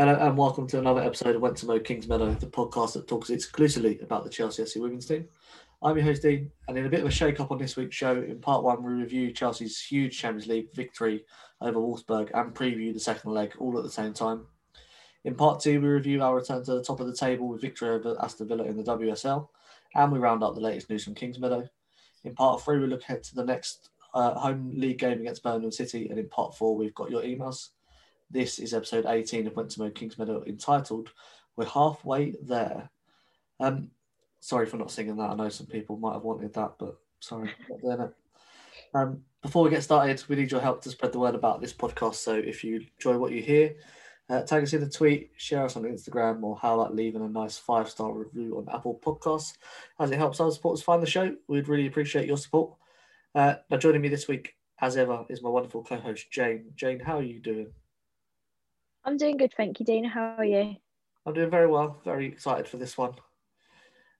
Hello and welcome to another episode of Went to Mow Kingsmeadow, the podcast that talks exclusively about the Chelsea FC women's team. I'm your host Dean, and in a bit of a shake-up on this week's show, in part one we review Chelsea's huge Champions League victory over Wolfsburg and preview the second leg all at the same time. In part two, we review our return to the top of the table with victory over Aston Villa in the WSL, and we round up the latest news from Kingsmeadow. In part three, we look ahead to the next uh, home league game against Birmingham City, and in part four, we've got your emails. This is episode 18 of Mow Kingsmeadow entitled We're Halfway There. Um, sorry for not singing that. I know some people might have wanted that, but sorry. Um, before we get started, we need your help to spread the word about this podcast. So if you enjoy what you hear, uh, tag us in a tweet, share us on Instagram, or how about leaving a nice five star review on Apple Podcasts, as it helps our supporters find the show. We'd really appreciate your support. Uh, now, joining me this week, as ever, is my wonderful co host, Jane. Jane, how are you doing? I'm doing good, thank you, Dina. How are you? I'm doing very well. Very excited for this one.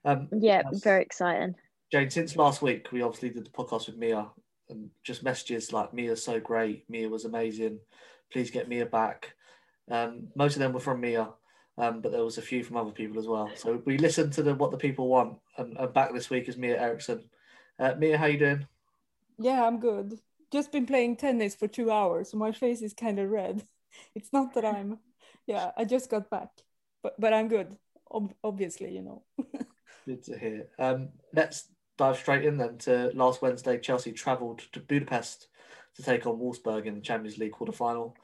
Um, yeah, very exciting. Jane, since last week, we obviously did the podcast with Mia and just messages like Mia's so great, Mia was amazing, please get Mia back. Um, most of them were from Mia, um, but there was a few from other people as well. So we listened to the, what the people want, and, and back this week is Mia Eriksson. Uh, Mia, how you doing? Yeah, I'm good. Just been playing tennis for two hours, so my face is kind of red. it's not that I'm, yeah, I just got back, but but I'm good. Ob- obviously, you know. good to hear. Um, let's dive straight in then to last Wednesday. Chelsea travelled to Budapest to take on Wolfsburg in the Champions League quarter final.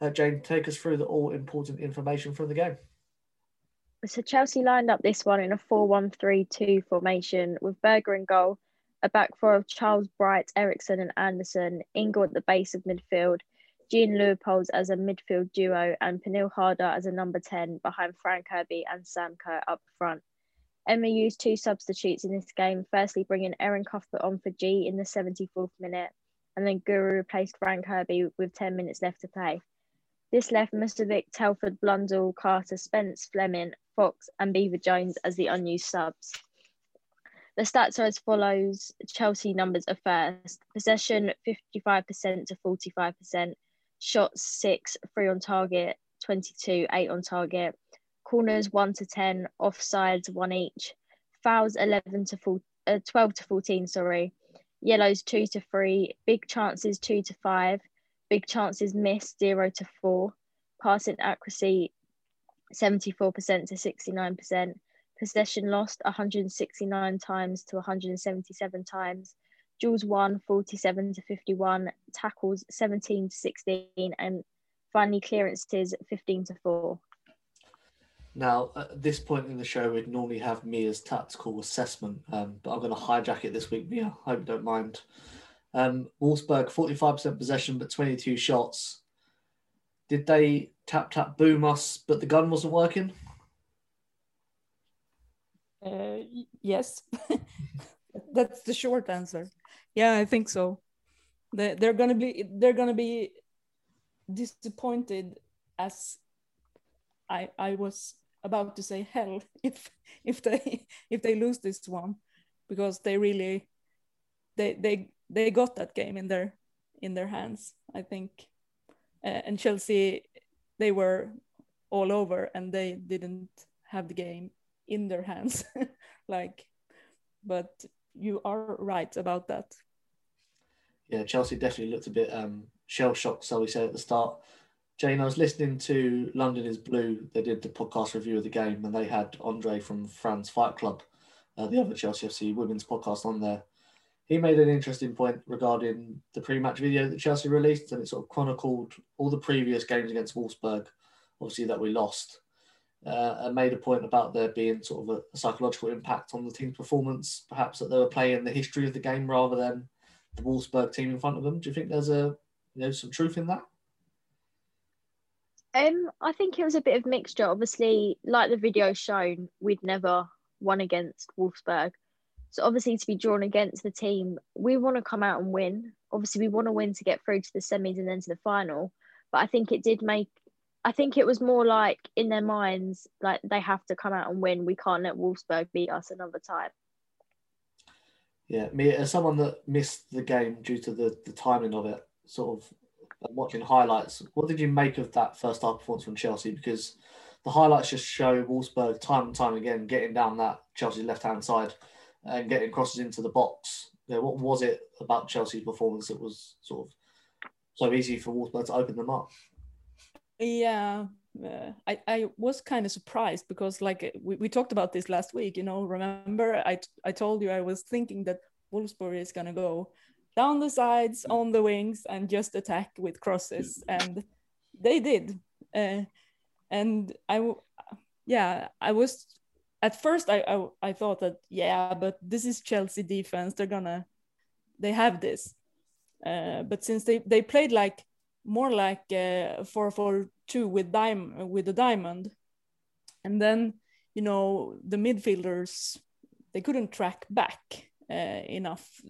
Uh, Jane, take us through the all important information from the game. So Chelsea lined up this one in a 4-1-3-2 formation with Berger in goal, a back four of Charles Bright, Eriksson and Andersson, Ingle at the base of midfield, Jean Leupolz as a midfield duo and Pernille Harder as a number 10 behind Fran Kirby and Sam Kerr up front. Emma used two substitutes in this game, firstly bringing Erin Cuthbert on for Ji in the 74th minute, and then Guro replaced Fran Kirby with 10 minutes left to play. This left Musovic, Telford, Blundell, Carter, Spence, Fleming, Fox, and Beever-Jones as the unused subs. The stats are as follows Chelsea numbers are first possession 55% to 45%, shots six, three on target, 22, eight on target, corners one to 10, offsides one each, fouls 11 to four, uh, 12 to 14, sorry, yellows two to three, big chances two to five, big chances missed zero to four, passing accuracy 74% to 69%, possession lost 169 times to 177 times, Duels won 47 to 51, tackles 17 to 16, and finally clearances 15 to 4. Now, at this point in the show, we'd normally have Mia's tactical assessment, um, but I'm going to hijack it this week, Mia. I Hope you don't mind. Um, Wolfsburg, 45% possession, but 22 shots. Did they tap, tap, boom us, but the gun wasn't working? Uh, yes. That's the short answer. Yeah, I think so. They they're gonna be they're gonna be disappointed as I I was about to say hell if if they if they lose this one because they really they they they got that game in their in their hands I think uh, and Chelsea they were all over and they didn't have the game in their hands like but you are right about that. Yeah, Chelsea definitely looked a bit um, shell shocked, so we said at the start. Jane, I was listening to London is Blue. They did the podcast review of the game, and they had Andre from France Fight Club, uh, the other Chelsea FC women's podcast, on there. He made an interesting point regarding the pre-match video that Chelsea released, and it sort of chronicled all the previous games against Wolfsburg, obviously that we lost, uh, made a point about there being sort of a, a, psychological impact on the team's performance, perhaps that they were playing the history of the game rather than the Wolfsburg team in front of them. Do you think there's a you know some truth in that? Um, I think it was a bit of mixture. Obviously, like the video shown, we'd never won against Wolfsburg. So obviously, to be drawn against the team, we want to come out and win. Obviously, we want to win to get through to the semis and then to the final. But I think it did make I think it was more like in their minds, like they have to come out and win. We can't let Wolfsburg beat us another time. Yeah, me as someone that missed the game due to the, the timing of it, sort of watching highlights, what did you make of that first half performance from Chelsea? Because the highlights just show Wolfsburg time and time again getting down that Chelsea left hand side and getting crosses into the box. Know, what was it about Chelsea's performance that was sort of so easy for Wolfsburg to open them up? Yeah, uh, I, I was kind of surprised because like we, we talked about this last week you know remember I, I told you I was thinking that Wolfsburg is gonna go down the sides on the wings and just attack with crosses and they did uh, and I yeah I was at first I, I I thought that yeah but this is Chelsea defense they're gonna they have this uh, but since they they played like more like uh, four four two with dime with the diamond, and then you know the midfielders they couldn't track back uh, enough,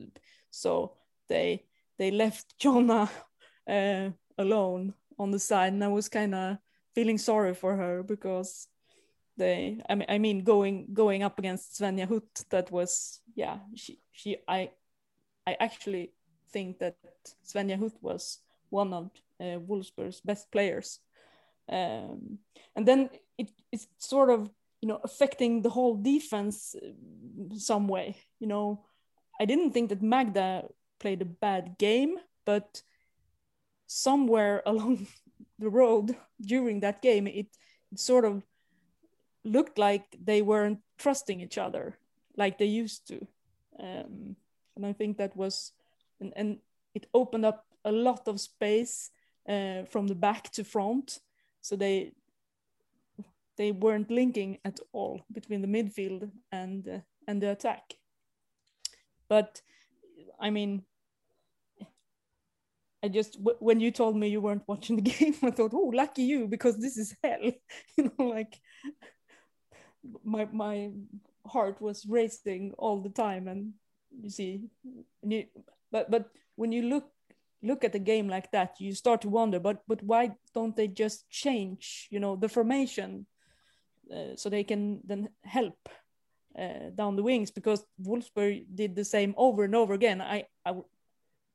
so they they left Jonna uh, alone on the side, and I was kind of feeling sorry for her because they I mean, I mean going going up against Svenja Huth that was yeah she she I I actually think that Svenja Huth was one of uh, Wolfsburg's best players. Um, and then it, it's sort of you know affecting the whole defense uh, some way. You know, I didn't think that Magda played a bad game, but somewhere along the road during that game, it, it sort of looked like they weren't trusting each other like they used to. Um, and I think that was, and, and it opened up a lot of space uh, from the back to front. So they they weren't linking at all between the midfield and uh, and the attack. But I mean, I just when you told me you weren't watching the game, I thought, oh, lucky you, because this is hell. you know, like my my heart was racing all the time, and you see, and you, but but when you look look at a game like that, you start to wonder, but but why don't they just change, you know, the formation uh, so they can then help uh, down the wings? Because Wolfsburg did the same over and over again. I, I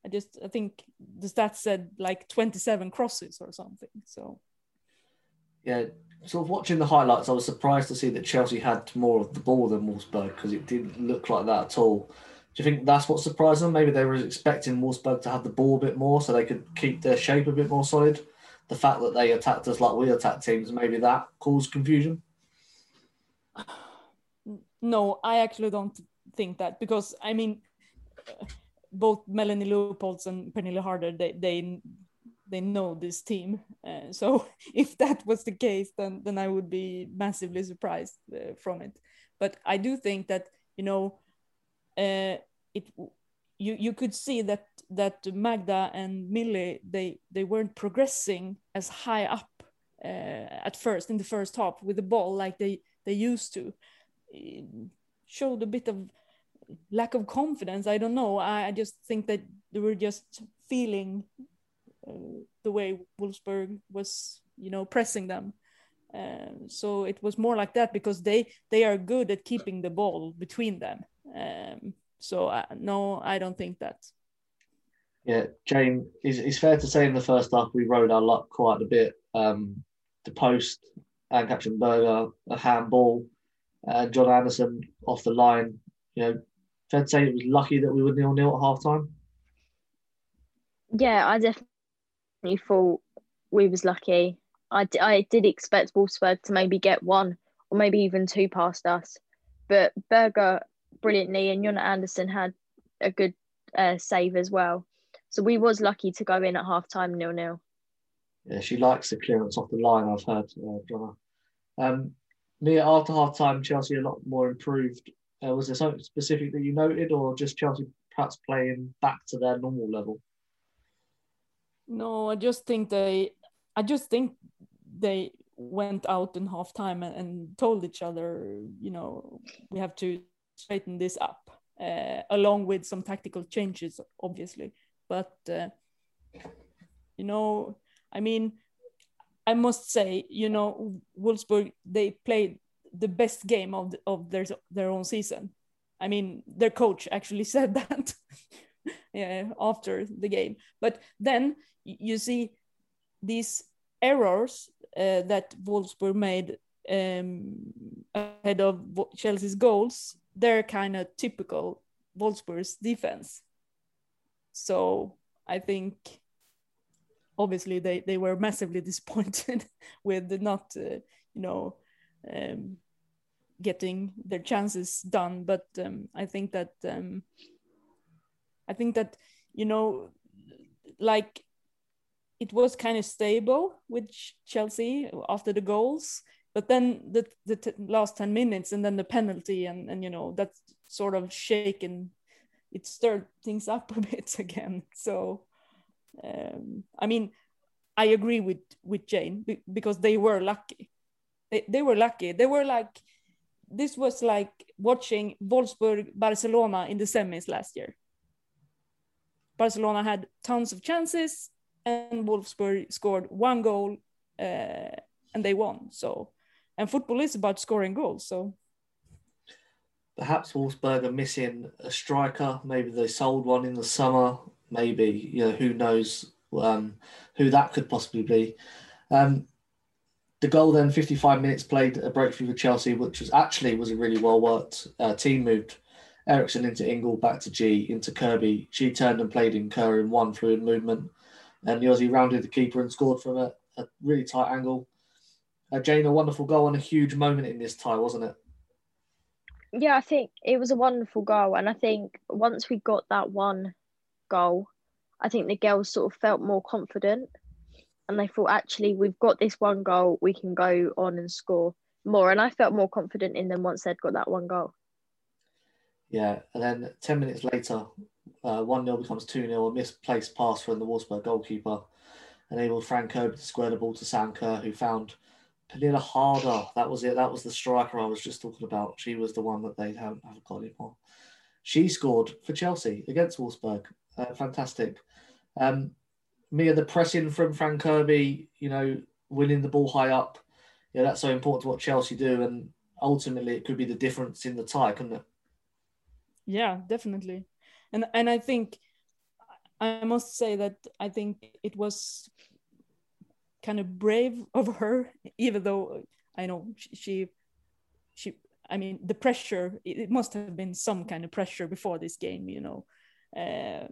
I just I think the stats said like 27 crosses or something. So yeah, sort of watching the highlights, I was surprised to see that Chelsea had more of the ball than Wolfsburg because it didn't look like that at all. Do you think that's what surprised them? Maybe they were expecting Wolfsburg to have the ball a bit more so they could keep their shape a bit more solid. The fact that they attacked us like we attack teams, maybe that caused confusion. No, I actually don't think that because I mean, both Melanie Leupolz and Pernille Harder, they they they know this team. Uh, so if that was the case, then then I would be massively surprised uh, from it. But I do think that you know it you you could see that that Magda and Millie they they weren't progressing as high up uh, at first in the first half with the ball like they they used to. It showed a bit of lack of confidence. I don't know. I, I just think that they were just feeling uh, the way Wolfsburg was, you know, pressing them. Uh, so it was more like that because they they are good at keeping the ball between them. Um, so uh, no, I don't think that. Yeah, Jane, it's, it's fair to say in the first half we rode our luck quite a bit. Um, the post and Captain Berger, a handball, and Jonna Andersson off the line. You know, fair to say it was lucky that we were nil nil at half time. Yeah, I definitely thought we was lucky. I, I did expect Wolfsburg to maybe get one or maybe even two past us, but Berger brilliantly, and Jonna Andersson had a good uh, save as well. So we was lucky to go in at half time nil nil. Yeah, she likes the clearance off the line. I've heard, uh, Jonna. Um, Mia, after half time, Chelsea a lot more improved. Uh, was there something specific that you noted, or just Chelsea perhaps playing back to their normal level? No, I just think they, I just think they went out in half time and, and told each other, you know, we have to straighten this up, uh, along with some tactical changes, obviously. But uh, you know, I mean, I must say, you know, Wolfsburg they played the best game of the, of their their own season. I mean, their coach actually said that yeah, after the game. But then you see these errors uh, that Wolfsburg made um, ahead of Chelsea's goals, they're kind of typical Wolfsburg's defense. So I think obviously they, they were massively disappointed with not, uh, you know, um, getting their chances done. But um, I think that um, I think that you know, like it was kind of stable with Chelsea after the goals, but then the the last ten minutes and then the penalty and and you know that sort of shaken, it stirred things up a bit again. So, um, I mean, I agree with with Jane because they were lucky. They they were lucky. They were like this was like watching Wolfsburg Barcelona in the semis last year. Barcelona had tons of chances, and Wolfsburg scored one goal, uh, and they won. So, and football is about scoring goals. So, perhaps Wolfsburg are missing a striker. Maybe they sold one in the summer. Maybe you know who knows um, who that could possibly be. Um, the goal then 55 minutes played a breakthrough for Chelsea, which was actually was a really well worked uh, team moved Eriksson into Ingle, back to Ji, into Kirby. She turned and played in Kerr in one fluid movement. And the Aussie rounded the keeper and scored from a, a really tight angle. Uh, Jane, a wonderful goal and a huge moment in this tie, wasn't it? Yeah, I think it was a wonderful goal. And I think once we got that one goal, I think the girls sort of felt more confident and they thought, actually, we've got this one goal, we can go on and score more. And I felt more confident in them once they'd got that one goal. Yeah, and then 10 minutes later, uh, 1 0 becomes 2 0. A misplaced pass from the Wolfsburg goalkeeper enabled Fran Kirby to square the ball to Sam Kerr, who found Pernille Harder. That was it. That was the striker I was just talking about. She was the one that they haven't, haven't got anymore. She scored for Chelsea against Wolfsburg. Uh, fantastic. Um, Mia, the pressing from Fran Kirby, you know, winning the ball high up. Yeah, that's so important to what Chelsea do. And ultimately, it could be the difference in the tie, couldn't it? yeah definitely and and i think i must say that i think it was kind of brave of her even though i know she she i mean the pressure it must have been some kind of pressure before this game you know uh,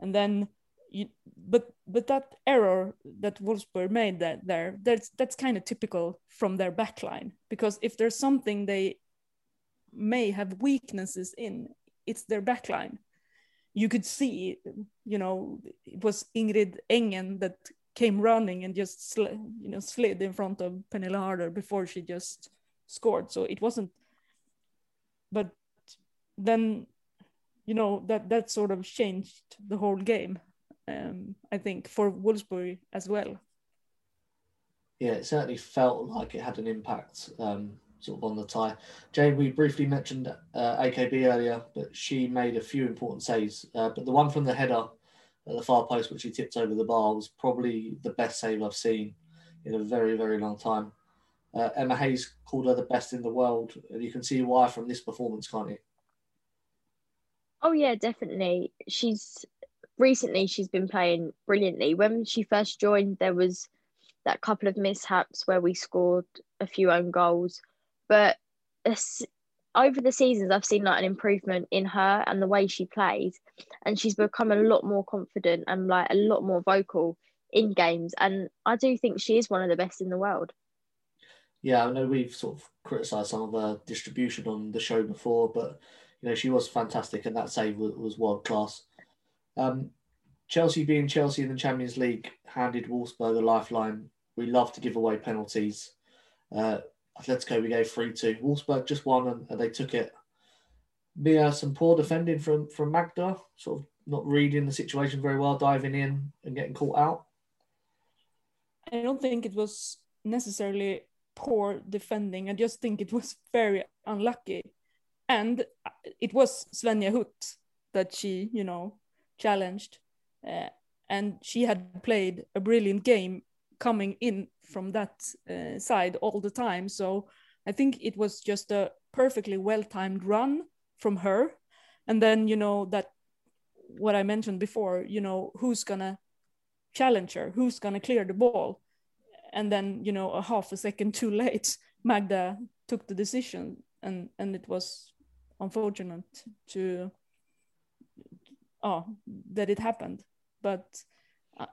and then you, but but that error that Wolfsburg made that there that's that's kind of typical from their backline because if there's something they may have weaknesses in it's their backline. You could see, you know, it was Ingrid Engen that came running and just sl- you know slid in front of Pernille Harder before she just scored. So it wasn't. But then, you know, that that sort of changed the whole game. Um, I think for Wolfsburg as well. Yeah, it certainly felt like it had an impact. Um, sort of on the tie. Jane, we briefly mentioned uh, AKB earlier, but she made a few important saves. Uh, but the one from the header at the far post, which she tipped over the bar, was probably the best save I've seen in a very, very long time. Uh, Emma Hayes called her the best in the world, and you can see why from this performance, can't you? Oh yeah, definitely. She's recently she's been playing brilliantly. When she first joined, there was that couple of mishaps where we scored a few own goals, but over the seasons, I've seen like an improvement in her and the way she plays, and she's become a lot more confident and like a lot more vocal in games. And I do think she is one of the best in the world. Yeah, I know we've sort of criticised some of her distribution on the show before, but you know she was fantastic, and that save was, was world class. Um, Chelsea being Chelsea in the Champions League handed Wolfsburg a lifeline. We love to give away penalties. Uh, Atletico we gave three two. Wolfsburg just won and, and, they took it. Mia some poor defending from from Magda, sort of not reading the situation very well, diving in and getting caught out. I don't think it was necessarily poor defending. I just think it was very unlucky, and it was Svenja Huth that she you know challenged, uh, and she had played a brilliant game coming in from that uh, side all the time. So I think it was just a perfectly well timed run from her. And then, you know, that what I mentioned before, you know, who's gonna challenger who's going to clear the ball and then you know a half a second too late magda took the decision and and it was unfortunate to oh that it happened but uh,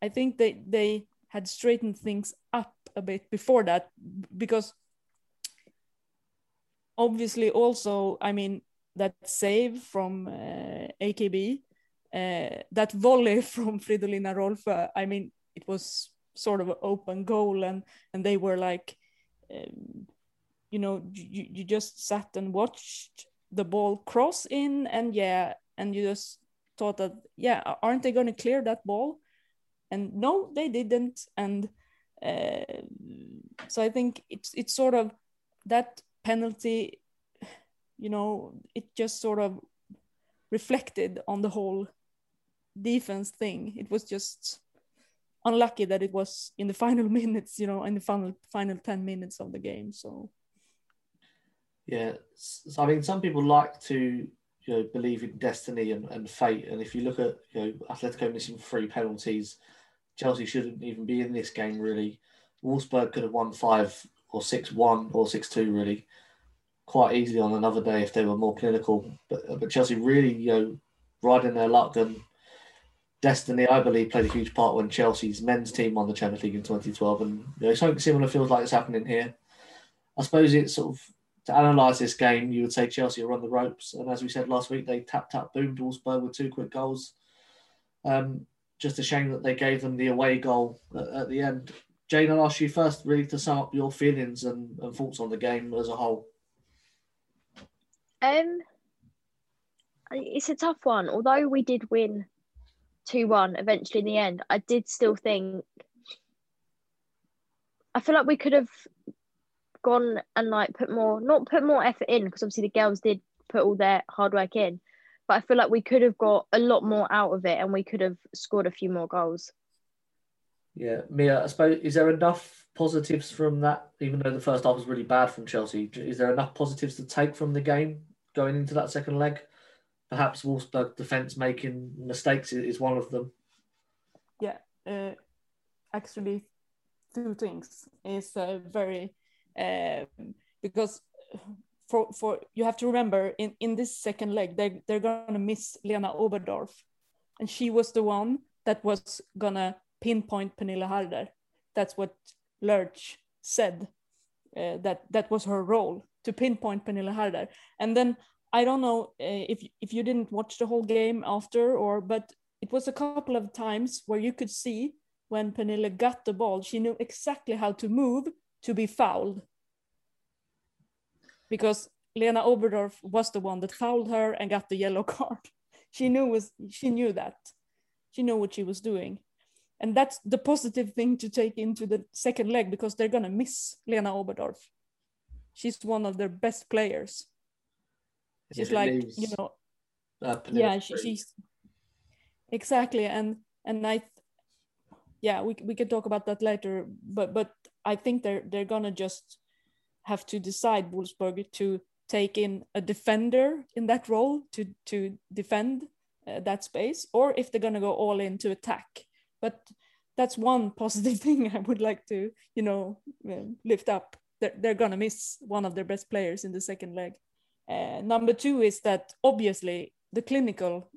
i think they they had straightened things up a bit before that because obviously also i mean that save from uh, akb uh, that volley from fridolina rolfö i mean it was sort of an open goal and and they were like um, you know you, you just sat and watched the ball cross in and yeah and you just thought that yeah aren't they going to clear that ball and no they didn't. And uh, so i think it's it's sort of that penalty you know it just sort of reflected on the whole defense thing. It was just unlucky that it was in the final minutes you know in the final final 10 minutes of the game so. Yeah so i mean some people like to you know believe in destiny and, and fate. And if you look at you know atletico missing three penalties chelsea shouldn't even be in this game really. Wolfsburg could have won five or six one or six two really. Quite easily on another day if they were more clinical. But but chelsea really you know riding their luck and destiny i believe played a huge part when chelsea's men's team won the champions league in 2012 and you know something similar feels like it's happening here. I suppose it's sort of to analyse this game, you would say Chelsea are on the ropes. And as we said last week, they tapped tap boomed Wolfsburg with two quick goals. Um, just a shame that they gave them the away goal at, at, the end. Jane, I'll ask you first, really, to sum up your feelings and, and thoughts on the game as a whole. Um, it's a tough one. Although we did win 2 1 eventually in the end, I did still think. I feel like we could have gone and like put more, not put more effort in because obviously the girls did put all their hard work in, but I feel like we could have got a lot more out of it and we could have scored a few more goals. Yeah, Mia, I suppose is there enough positives from that? Even though the first half was really bad from Chelsea, is there enough positives to take from the game going into that second leg? Perhaps Wolfsburg defense making mistakes is one of them. Yeah, uh, actually, two things is uh, very um, because for for you have to remember in in this second leg they they're gonna miss Lena Oberdorf, and she was the one that was gonna pinpoint Pernille Harder. That's what Lerch said. Uh, that that was her role to pinpoint Pernille Harder. And then I don't know uh, if if you didn't watch the whole game after or but it was a couple of times where you could see when Pernille got the ball, she knew exactly how to move to be fouled because Lena Oberdorf was the one that fouled her and got the yellow card. She knew was she knew that. She knew what she was doing. And that's the positive thing to take into the second leg because they're gonna miss Lena Oberdorf. She's one of their best players. She's like, you know, yeah, she, she's exactly and and I yeah, we we can talk about that later, but but I think they're they're gonna just have to decide Wolfsburg to take in a defender in that role to to defend uh, that space, or if they're gonna go all in to attack. But that's one positive thing I would like to you know uh, lift up. They're, they're gonna miss one of their best players in the second leg. Uh, number two is that obviously the clinical,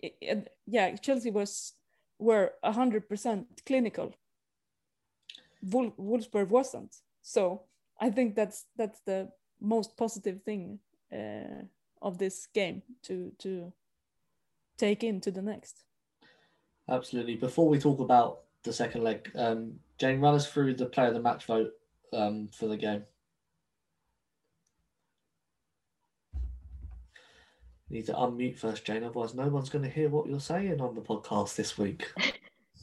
it, yeah, Chelsea was were hundred percent clinical Wolfsburg wasn't. So I think that's that's the most positive thing uh, of this game to to take into the next. Absolutely. Before we talk about the second leg, um, Jane, run us through the player of the match vote um, for the game. You need to unmute first, Jane. Otherwise, no one's going to hear what you're saying on the podcast this week.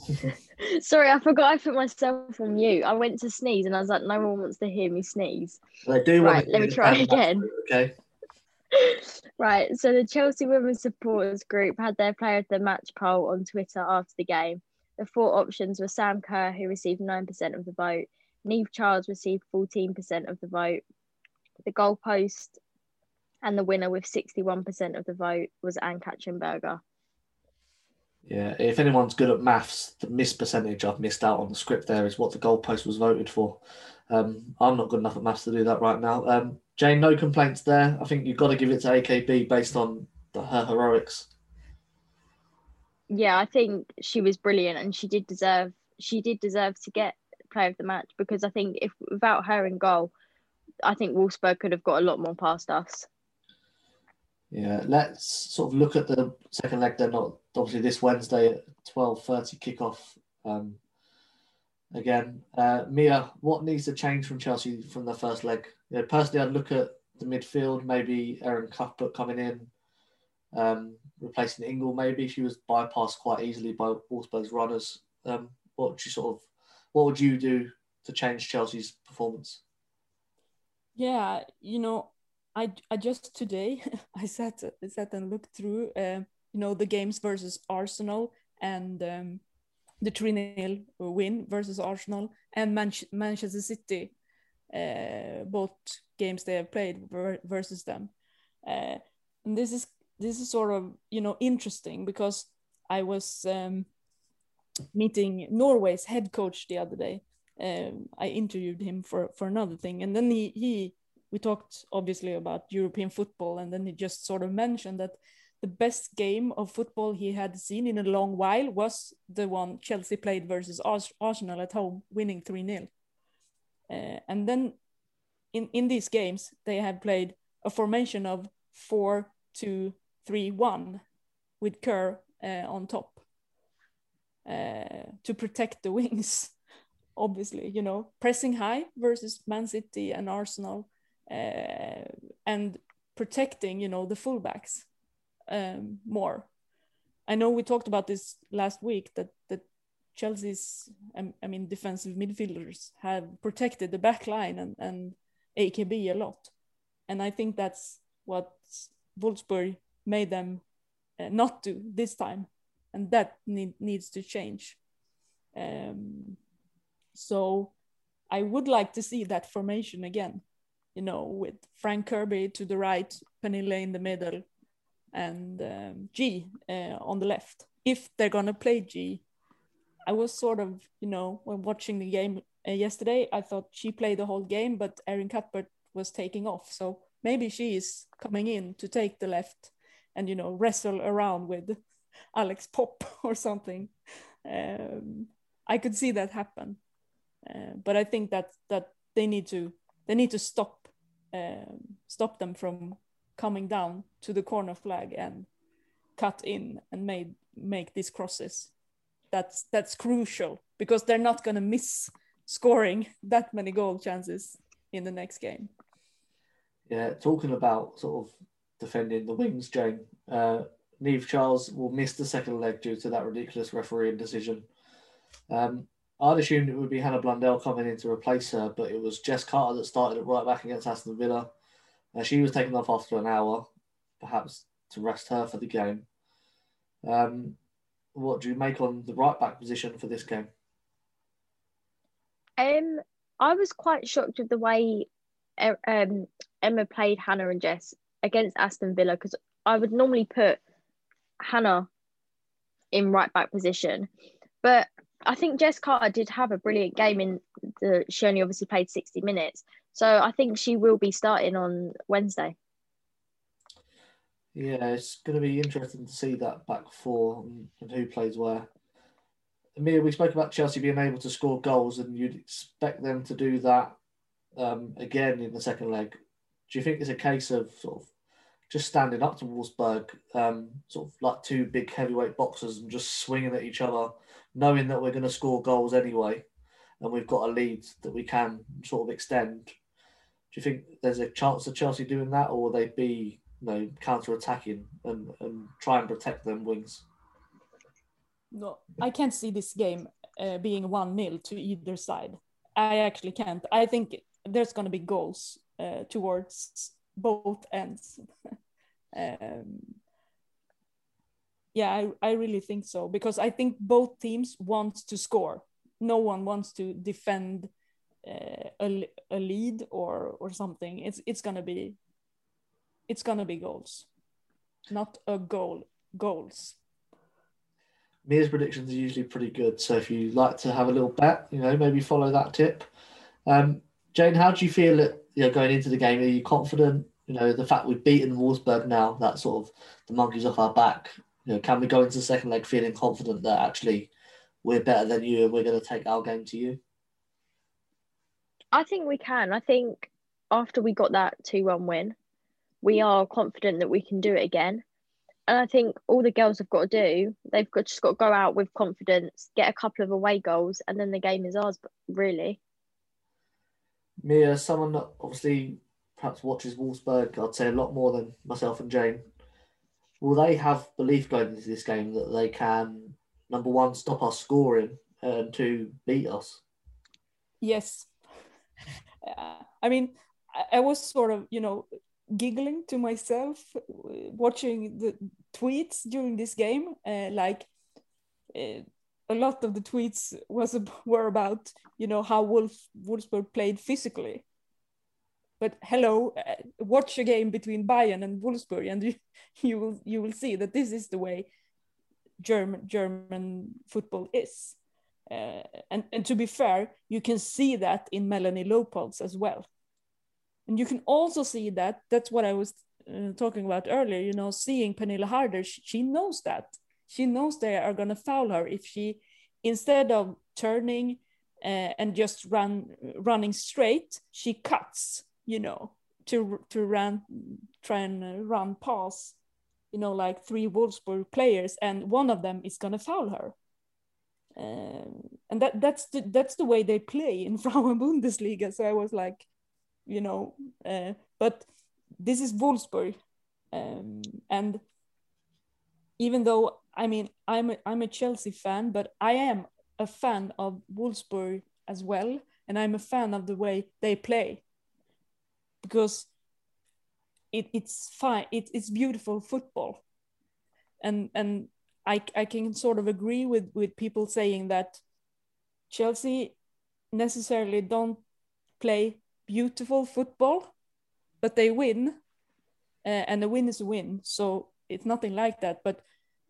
Sorry, I forgot I put myself on mute. I went to sneeze and I was like, no one wants to hear me sneeze. They do right, let me try again. Okay. right, so the Chelsea Women's Supporters Group had their player of the match poll on Twitter after the game. The four options were Sam Kerr, who received 9% of the vote, Niamh Charles received 14% of the vote, the goalpost, and the winner with 61% of the vote was Ann-Katrin Berger. Yeah, if anyone's good at maths, the miss percentage I've missed out on the script there is what the goalpost was voted for. Um, I'm not good enough at maths to do that right now. Um, Jane, no complaints there. I think you've got to give it to AKB based on the, her heroics. Yeah, I think she was brilliant, and she did deserve she did deserve to get player of the match because I think if without her in goal, I think Wolfsburg could have got a lot more past us. Yeah, let's sort of look at the second leg then. Not obviously this Wednesday at twelve thirty kickoff. Um, again, uh, Mia, what needs to change from Chelsea from the first leg? You know, personally, I'd look at the midfield. Maybe Erin Cuthbert coming in, um, replacing Ingle. Maybe she was bypassed quite easily by Wolfsburg's runners. Um, what would you sort of, what would you do to change Chelsea's performance? Yeah, you know, I I just today I sat I sat and looked through uh, you know the games versus Arsenal and um, the 3 0 win versus Arsenal and Man- Manchester City, uh, both games they have played ver- versus them. Uh, and this is this is sort of you know interesting because I was um, meeting Norway's head coach the other day. Um, I interviewed him for for another thing, and then he he we talked obviously about European football, and then he just sort of mentioned that the best game of football he had seen in a long while was the one Chelsea played versus Arsenal at home, winning 3 0. Uh, and then in, in these games, they have played a formation of 4 2 3 1 with Kerr uh, on top uh, to protect the wings. Obviously, you know, pressing high versus Man City and Arsenal uh, and protecting, you know, the fullbacks um, more. I know we talked about this last week that that Chelsea's um, I mean defensive midfielders have protected the back line and, and AKB a lot, and I think that's what Wolfsburg made them uh, not do this time, and that need, needs to change. Um, so I would like to see that formation again, you know, with Fran Kirby to the right, Pernille in the middle, and um, Ji uh, on the left. If they're gonna play Ji, I was sort of, you know, when watching the game uh, yesterday, I thought she played the whole game, but Erin Cuthbert was taking off. So maybe she is coming in to take the left and, you know, wrestle around with Alex Popp or something. Um, I could see that happen. Uh, but I think that that they need to they need to stop um, stop them from coming down to the corner flag and cut in and made make these crosses. That's that's crucial because they're not going to miss scoring that many goal chances in the next game. Yeah, talking about sort of defending the wings, Jane. Uh, Niamh Charles will miss the second leg due to that ridiculous refereeing decision. Um, I'd assumed it would be Hannah Blundell coming in to replace her, but it was Jess Carter that started at right back against Aston Villa. Uh, she was taken off after an hour, perhaps to rest her for the game. Um, what do you make on the right back position for this game? Um, I was quite shocked with the way um, Emma played Hannah and Jess against Aston Villa because I would normally put Hannah in right back position, but I think Jess Carter did have a brilliant game in the. She only obviously played sixty minutes, so I think she will be starting on Wednesday. Yeah, it's going to be interesting to see that back four and, who plays where. Mia, we spoke about Chelsea being able to score goals, and you'd expect them to do that um, again in the second leg. Do you think it's a case of sort of just standing up to Wolfsburg, um, sort of like two big heavyweight boxers, and just swinging at each other, knowing that we're going to score goals anyway, and we've got a lead that we can sort of extend? Do you think there's a chance of Chelsea doing that, or will they be you know counter attacking and, and try and protect them wings? No, I can't see this game uh, being one 0 to either side. I actually can't. I think there's going to be goals uh, towards both ends. um, yeah, I, I really think so because I think both teams want to score. No one wants to defend uh, a, a lead or or something it's it's gonna be it's gonna be goals not a goal goals Mia's predictions are usually pretty good. So if you like to have a little bet, you know, maybe follow that tip. Um, Jane, how do you feel it, you know, going into the game? Are you confident? You know, the fact we've beaten Wolfsburg now, that sort of the monkeys off our back. You know, can we go into the second leg feeling confident that actually we're better than you and we're going to take our game to you? I think we can. I think after we got that 2 1 win, we mm. are confident that we can do it again. And I think all the girls have got to do, they've got, just got to go out with confidence, get a couple of away goals, and then the game is ours, really. Mia, someone that obviously perhaps watches Wolfsburg, I'd say a lot more than myself and Jane. Will they have belief going into this game that they can, number one, stop us scoring, and two, beat us? Yes. Uh, I mean, I, I was sort of, you know, giggling to myself watching the tweets during this game. Uh, like uh, a lot of the tweets was were about you know how Wolf Wolfsburg played physically. But hello, uh, watch a game between Bayern and Wolfsburg, and you, you will you will see that this is the way German German football is. Uh, and and to be fair, you can see that in Melanie Leupolz as well. And you can also see that that's what i was uh, talking about earlier you know seeing Pernille Harder she, she knows that. She knows they are going to foul her if she instead of turning uh, and just run running straight she cuts you know to to run try and run past you know like three Wolfsburg players and one of them is to foul her. Um, and that that's the that's the way they play in Frauen Bundesliga. So I was like you know. Uh, but this is Wolfsburg, um, and even though I mean I'm a, I'm a Chelsea fan, but I am a fan of Wolfsburg as well, and I'm a fan of the way they play because it, it's fine. It, it's beautiful football, and and I I can sort of agree with with people saying that Chelsea necessarily don't play beautiful football, but they win, uh, and a win is a win. So it's nothing like that. But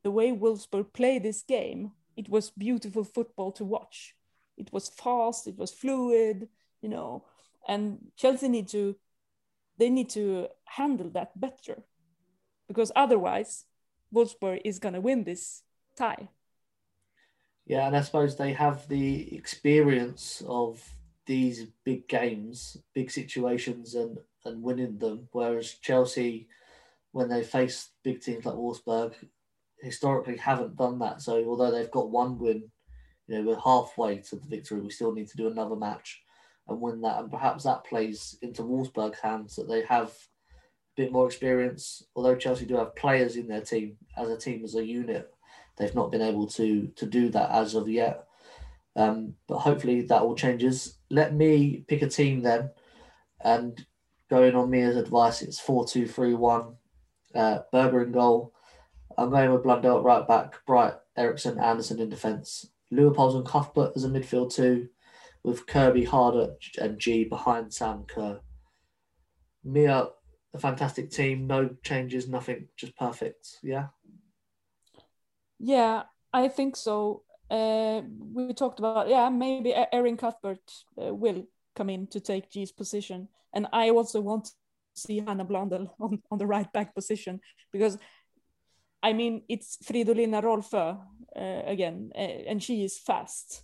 the way Wolfsburg play this game, it was beautiful football to watch. It was fast, it was fluid, you know. And Chelsea need to, they need to handle that better, because otherwise, Wolfsburg is gonna win this tie. Yeah, and I suppose they have the experience of these big games, big situations, and and winning them. Whereas Chelsea, when they face big teams like Wolfsburg, historically haven't done that. So although they've got one win, you know we're halfway to the victory. We still need to do another match and win that. And perhaps that plays into Wolfsburg's hands that they have a bit more experience. Although Chelsea do have players in their team as a team as a unit, they've not been able to to do that as of yet. Um, but hopefully that all changes. Let me pick a team then, and going on Mia's advice, it's four two three one. Uh, Berger in goal. I'm going with Blundell right back, Bright, Eriksson, Andersson in defence. Leupolz and Cuthbert as a midfield two, with Kirby, Harder, and Ji behind Sam Kerr. Mia, a fantastic team. No changes, nothing, just perfect. Yeah. Yeah, I think so uh, we talked about yeah maybe Erin Cuthbert uh, will come in to take G's position, and I also want to see Hannah Blundell on, on the right back position because I mean it's Fridolina Rolfö uh, again, uh, and she is fast.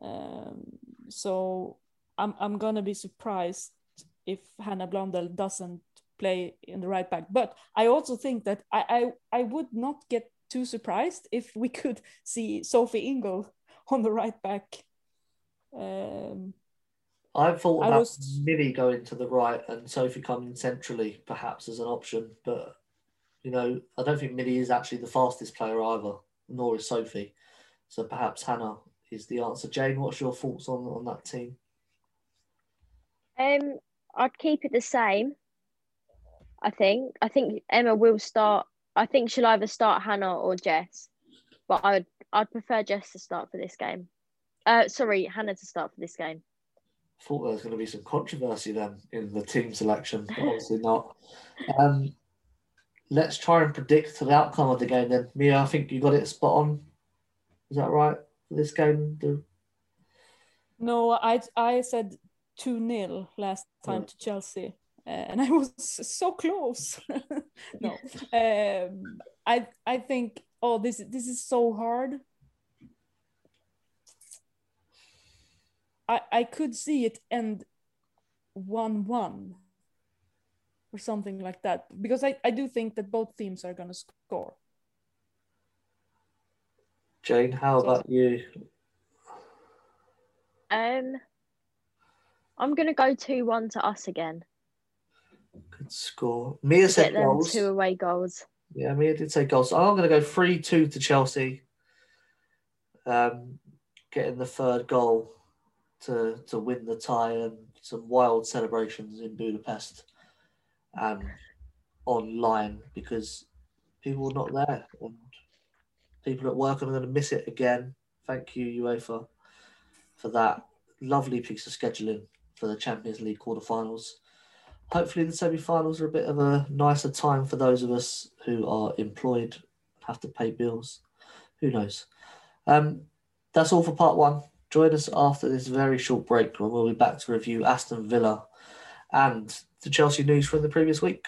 Um, so I'm I'm gonna be surprised if Hannah Blundell doesn't play in the right back. But I also think that I I, I would not get too surprised if we could see Sophie Ingle on the right back. Um, I thought about was... Millie going to the right and Sophie coming centrally, perhaps as an option. But you know, I don't think Millie is actually the fastest player either, nor is Sophie. So perhaps Hannah is the answer. Jane, what's your thoughts on on that team? Um, I'd keep it the same. I think. I think Emma will start I think she'll either start Hannah or Jess, but I'd I'd prefer Jess to start for this game. Uh, sorry, Hannah to start for this game. I thought there was going to be some controversy then in the team selection, but obviously not. Um, let's try and predict the outcome of the game then. Mia, I think you got it spot on. Is that right this game? The... No, I I said two 0 last time Right. to Chelsea, uh, and I was so close. no, um, I I think oh this this is so hard. I I could see it end one one or something like that because I I do think that both teams are gonna score. Jane, how about you? Um, I'm gonna go two one to us again. Good score. Mia said goals. two away goals. Yeah, Mia did say goals. So I'm going to go 3 2 to Chelsea. Um, getting the third goal to, to win the tie and some wild celebrations in Budapest and online because people were not there and people at work I'm going to miss it again. Thank you, UEFA, for that lovely piece of scheduling for the Champions League quarterfinals. Hopefully the semi-finals are a bit of a nicer time for those of us who are employed have to pay bills. Who knows? Um, that's all for part one. Join us after this very short break when we'll be back to review aston villa and the chelsea news from the previous week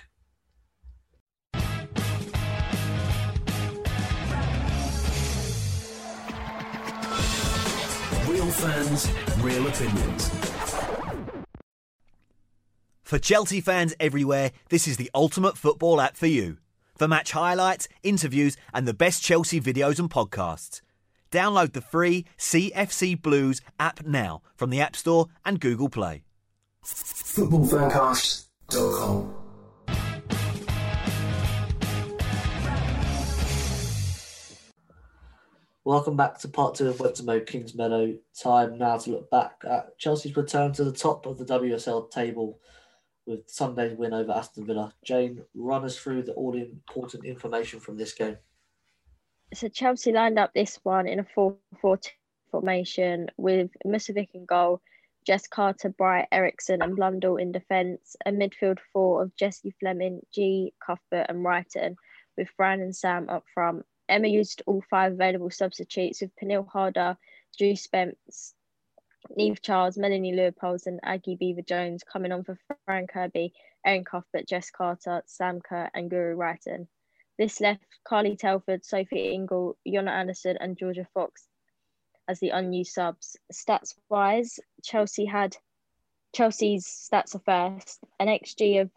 fans, real opinions. For Chelsea fans everywhere, this is the ultimate football app for you. For match highlights, interviews, and the best Chelsea videos and podcasts. Download the free CFC Blues app now from the App Store and Google Play. Footballfancast.com. Welcome back to part two of Went To Mow Kingsmeadow. Time now to look back at Chelsea's return to the top of the WSL table with Sunday's win over Aston Villa. Jane, run us through the all important information from this game. So Chelsea lined up this one in a 4-4-2 formation with Musovic in goal, Jess Carter, Bright, Eriksson and Blundell in defence, a midfield four of Jesse Fleming, Ji, Cuthbert and Reiten, with Fran and Sam up front. Emma used all five available substitutes with Pernille Harder, Drew Spence, Niamh Charles, Melanie Leupolz and Aggie Beever-Jones coming on for Fran Kirby, Erin Cuthbert, Jess Carter, Sam Kerr and Guro Reiten. This left Carly Telford, Sophie Ingle, Jonna Andersson, and Georgia Fox as the unused subs. Stats wise, Chelsea had Chelsea's stats are first an XG of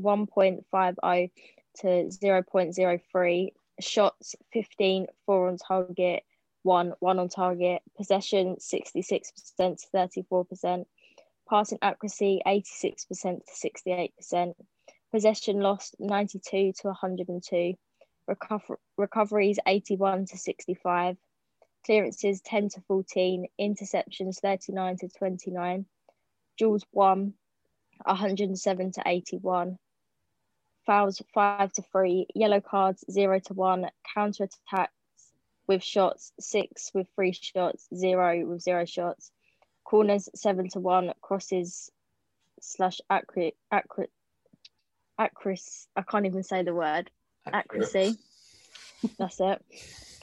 1.50 to 0.03, shots 15, four on target, one, one on target, possession 66% to 34%, passing accuracy 86% to 68% possession lost 92 to 102 Recover- recoveries 81 to 65 clearances 10 to 14 interceptions 39 to 29 duels 1 107 to 81 fouls 5 to 3 yellow cards 0 to 1 counter attacks with shots 6 with 3 shots 0 with 0 shots corners 7 to 1 crosses slash accurate accurate accuracy. I can't even say the word. Accuracy. That's it.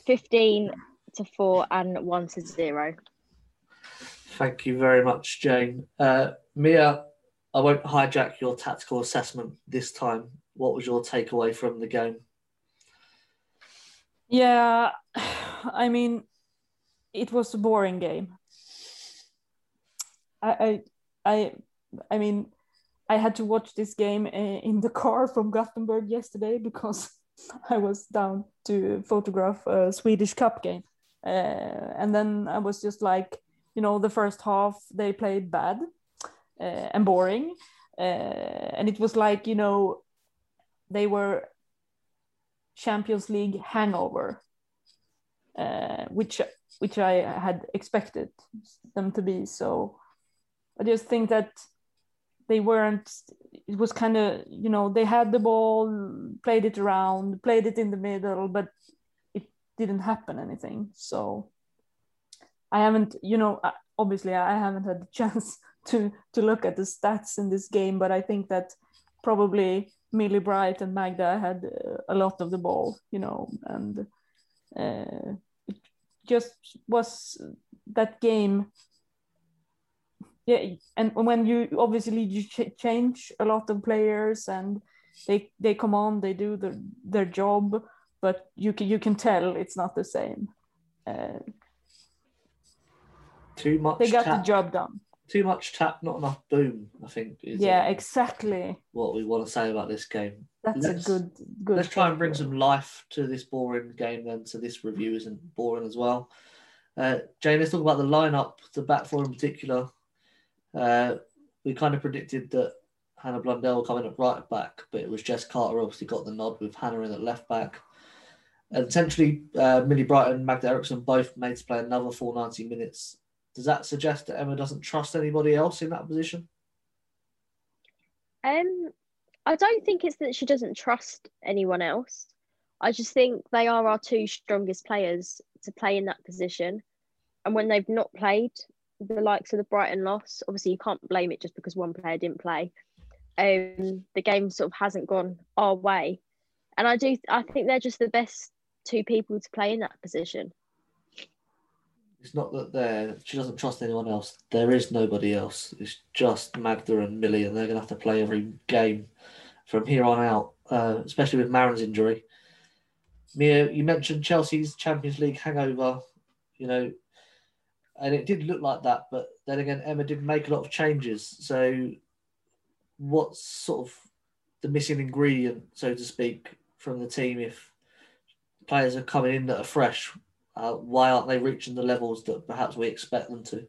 15 to 4 and 1 to 0. Thank you very much, Jane. Uh, Mia, I won't hijack your tactical assessment this time. What was your takeaway from the game? Yeah, I mean, it was a boring game. I, I, I, I mean, I had to watch this game uh, in the car from Gothenburg yesterday because I was down to photograph a Swedish Cup game, uh, and then I was just like, you know, the first half they played bad uh, and boring, uh, and it was like, you know, they were Champions League hangover, uh, which which I had expected them to be. So I just think that they weren't. It was kind of you know they had the ball, played it around, played it in the middle, but it didn't happen anything. So I haven't, you know, obviously I haven't had the chance to to look at the stats in this game, but I think that probably Millie Bright and Magda had uh, a lot of the ball, you know, and uh, it just was that game. Yeah and when you obviously you ch- change a lot of players and they they come on they do the, their job but you can you can tell it's not the same. Uh, Too much. they got the job done Too much tap, not enough boom. I think is yeah exactly what we want to say about this game. that's Let's- a good good Let's try and bring some life to this boring game then, so this review isn't boring as well. Uh, Jane, let's talk about the lineup, the back four in particular. Uh, we kind of predicted that Hannah Blundell would come in at right back, but it was Jess Carter obviously got the nod with Hannah in at left back. And essentially, uh, Millie Brighton and Magda Eriksson both made to play another full 90 minutes. Does that suggest that Emma doesn't trust anybody else in that position? Um, I don't think it's that she doesn't trust anyone else. I just think they are our two strongest players to play in that position. And when they've not played, the likes of the Brighton loss, obviously you can't blame it just because one player didn't play. Um, the game sort of hasn't gone our way, and I do. I think they're just the best two people to play in that position. It's not that there she doesn't trust anyone else. There is nobody else. It's just Magda and Millie, and they're going to have to play every game from here on out, uh, especially with Maren's injury. Mia, you mentioned Chelsea's Champions League hangover, you know, and it did look like that. But then again, Emma did make a lot of changes. So, what's sort of the missing ingredient, so to speak, from the team if players are coming in that are fresh? Uh, why aren't they reaching the levels that perhaps we expect them to?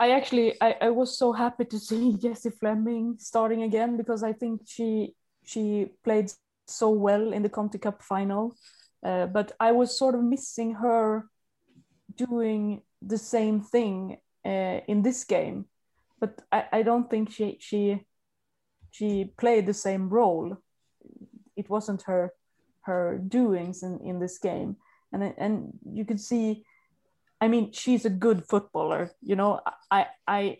I actually I, I was so happy to see Jessie Fleming starting again because I think she she played so well in the Conti Cup final, uh, but I was sort of missing her doing the same thing uh, in this game. But I, I don't think she she she played the same role. It wasn't her her doings in, in this game, and and you could see I mean, she's a good footballer. You know, I I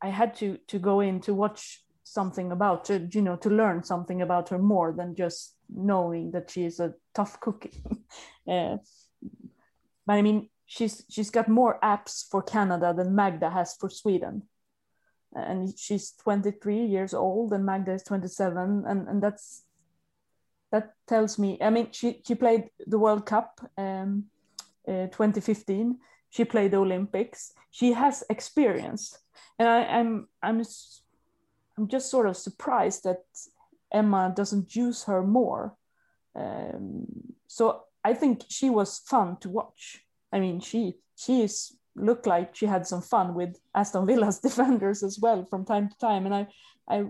I had to to go in to watch something about her, you know, to learn something about her more than just knowing that she is a tough cookie. uh, but I mean, she's she's got more apps for Canada than Magda has for Sweden. And she's 23 years old, and Magda is 27, and, and that's that tells me. I mean, she she played the World Cup. Um, uh, 2015 she played the olympics she has experience and I, i'm i'm s- i'm just sort of surprised that emma doesn't use her more um, so i think she was fun to watch i mean she she is looked like she had some fun with aston villa's defenders as well from time to time and i i,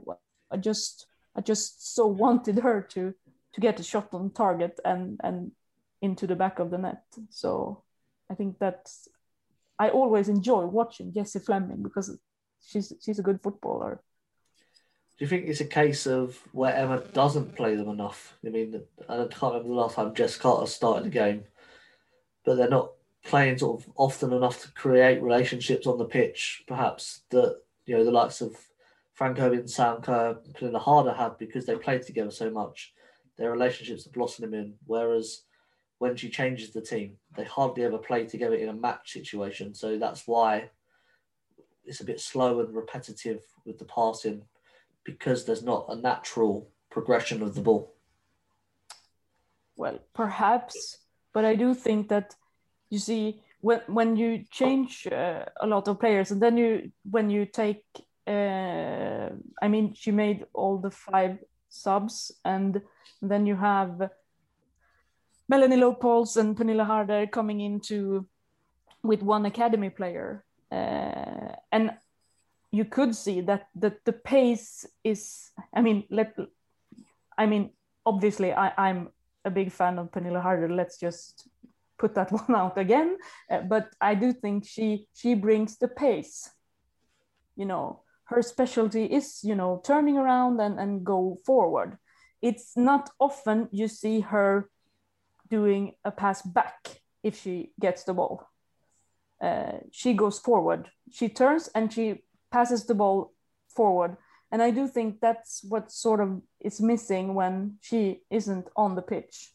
I just i just so wanted her to to get a shot on target and and into the back of the net. So I think that's I always enjoy watching Jessie Fleming because she's she's a good footballer. Do you think it's a case of where Emma doesn't play them enough? I mean, I can't remember the last time Jess Carter started the game, but they're not playing sort of often enough to create relationships on the pitch, perhaps that you know the likes of Franco and Sam Kerr, Pernille Harder have because they played together so much. Their relationships are blossoming, in, whereas when she changes the team, they hardly ever play together in a match situation. So that's why it's a bit slow and repetitive with the passing because there's not a natural progression of the ball. Well, perhaps, but I do think that you see when when you change uh, a lot of players and then you when you take uh, I mean she made all the five subs and then you have Melanie Leupolz and Pernille Harder coming into with one academy player, uh, and you could see that that the pace is. I mean, let. I mean, obviously, I, I'm a big fan of Pernille Harder. Let's just put that one out again. Uh, but I do think she she brings the pace. You know, her specialty is you know turning around and and go forward. It's not often you see her doing a pass back if she gets the ball. Uh, she goes forward. She turns and she passes the ball forward. And I do think that's what sort of is missing when she isn't on the pitch.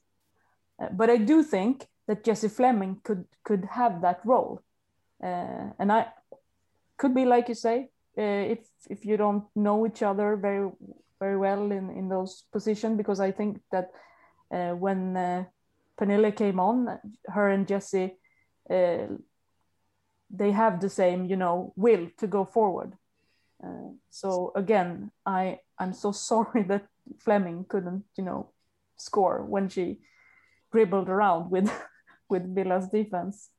Uh, but I do think that Jessie Fleming could could have that role, uh, and I could be like you say, uh, if if you don't know each other very very well in in those positions, because I think that uh, when uh, came on, her and Jesse, uh, they have the same you know will to go forward. Uh, so again, I I'm so sorry that Fleming couldn't you know score when she dribbled around with with Villa's defense.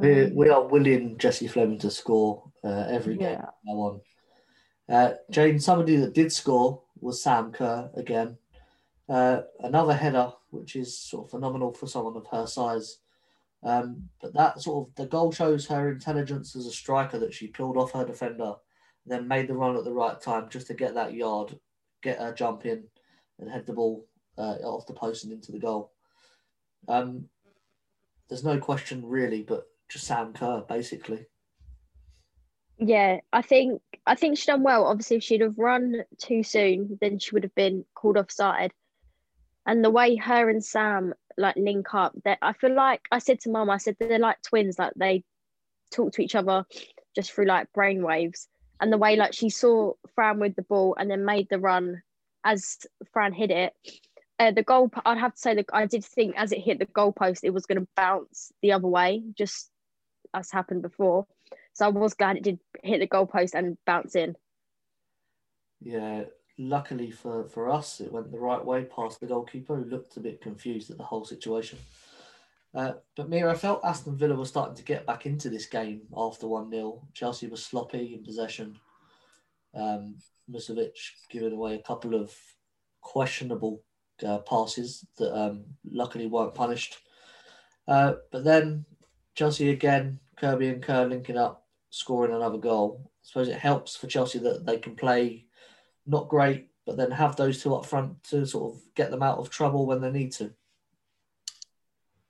We, Um, we are willing Jesse Fleming to score uh, every game Yeah. from now on. Uh, Jane, somebody that did score was Sam Kerr again. Uh, another header, which is sort of phenomenal for someone of her size. Um, but that sort of the goal shows her intelligence as a striker that she peeled off her defender, then made the run at the right time just to get that yard, get her jump in, and head the ball uh, off the post and into the goal. Um, there's no question really, but just Sam Kerr basically. Yeah, I think I think she done well. Obviously, if she'd have run too soon, then she would have been called offside. And the way her and Sam like link up, that I feel like I said to Mum, I said they're like twins, like they talk to each other just through like brainwaves. And the way like she saw Fran with the ball and then made the run as Fran hit it. Uh, the goal, I'd have to say that I did think as it hit the goalpost, it was going to bounce the other way, just as happened before. So I was glad it did hit the goalpost and bounce in. Yeah, luckily for, for us, it went the right way past the goalkeeper, who looked a bit confused at the whole situation. Uh, but Mira, I felt Aston Villa was starting to get back into this game after 1 0. Chelsea was sloppy in possession. Um, Musovic giving away a couple of questionable uh, passes that um, luckily weren't punished. Uh, but then Chelsea again, Kirby and Kerr linking up, scoring another goal. I suppose it helps for Chelsea that they can play not great, but then have those two up front to sort of get them out of trouble when they need to.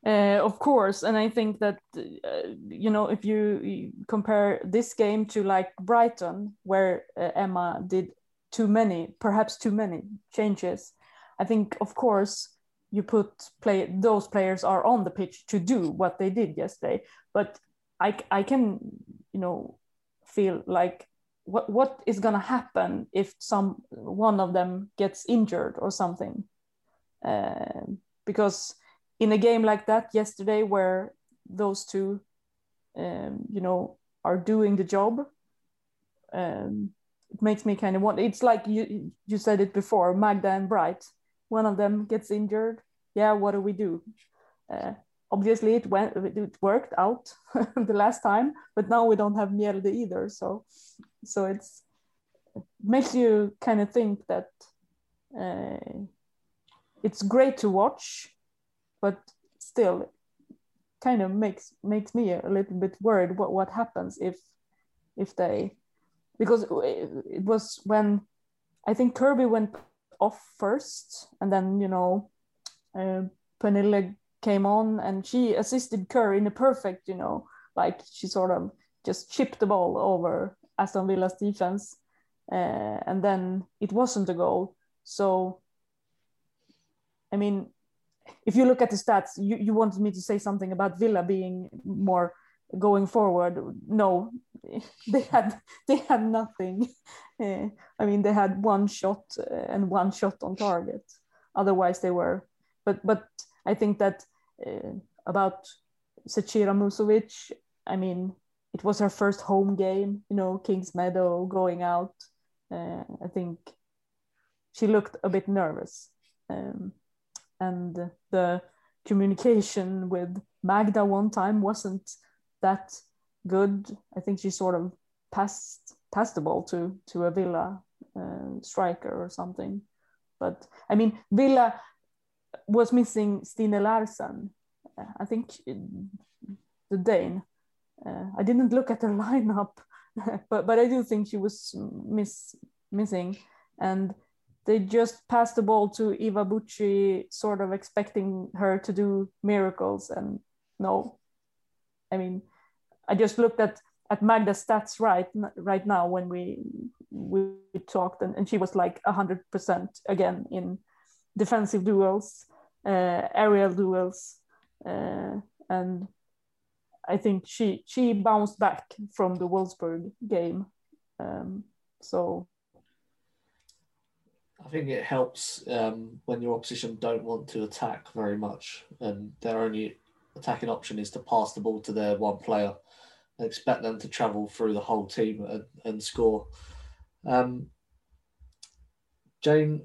Uh, of course, and I think that uh, you know if you, compare this game to like Brighton, where uh, Emma did too many, perhaps too many changes. I think, of course, you put play those players are on the pitch to do what they did yesterday. But I I can you know feel like what what is gonna happen if some one of them gets injured or something, Um because in a game like that yesterday where those two um, you know are doing the job um, it makes me kind of want it's like you you said it before magda and bright one of them gets injured yeah what do we do? Uh, obviously it went it worked out the last time but now we don't have Mjelde either so so it's it makes you kind of think that uh, it's great to watch but still kind of makes makes me a little bit worried what what happens if if they because it was when I think Kirby went off first and then you know uh, came on and she assisted Kerr in a perfect you know like she sort of just chipped the ball over Aston Villa's defense uh, and then it wasn't a goal. So I mean if you look at the stats, you, you wanted me to say something about Villa being more going forward. No, they had they had nothing. Uh, I mean, they had one shot uh, and one shot on target. Otherwise, they were. But but I think that uh, about Zećira Musovic. I mean, it was her first home game. You know, Kingsmeadow going out. Uh, I think she looked a bit nervous. Um, and the communication with Magda one time wasn't that good. I think she sort of passed passed the ball to to a Villa uh, striker or something. But I mean, Villa was missing Stine Larsen. Uh, I think the Dane. Uh, I didn't look at her lineup, but but I do think she was miss missing and they just passed the ball to Eva Bucci, sort of expecting her to do miracles. And no, I mean, I just looked at at Magda's stats right right now when we we talked, and, and she was like hundred percent again in defensive duels. uh, aerial duels, uh, and I think she she bounced back from the Wolfsburg game. Um, so I think it helps um, when your opposition don't want to attack very much, and their only attacking option is to pass the ball to their one player expect them to travel through the whole team and, and score. Um, Jane,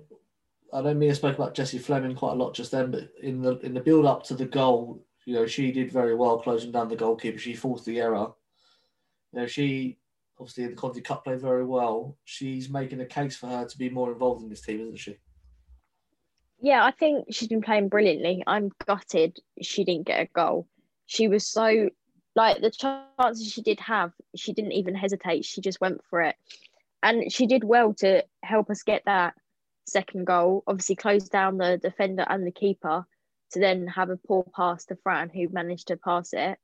I know Mia spoke about Jessie Fleming quite a lot just then, but in the in the build up to the goal, you know, she did very well closing down the goalkeeper. She forced the error. You know, she obviously in the Conti Cup played very well. She's making a case for her to be more involved in this team, isn't she? Yeah, I think she's been playing brilliantly. I'm gutted she didn't get a goal. She was so like the chances she did have, she didn't even hesitate. She just went for it. And she did well to help us get that second goal. Obviously closed down the defender and the keeper to then have a poor pass to Fran who managed to pass it.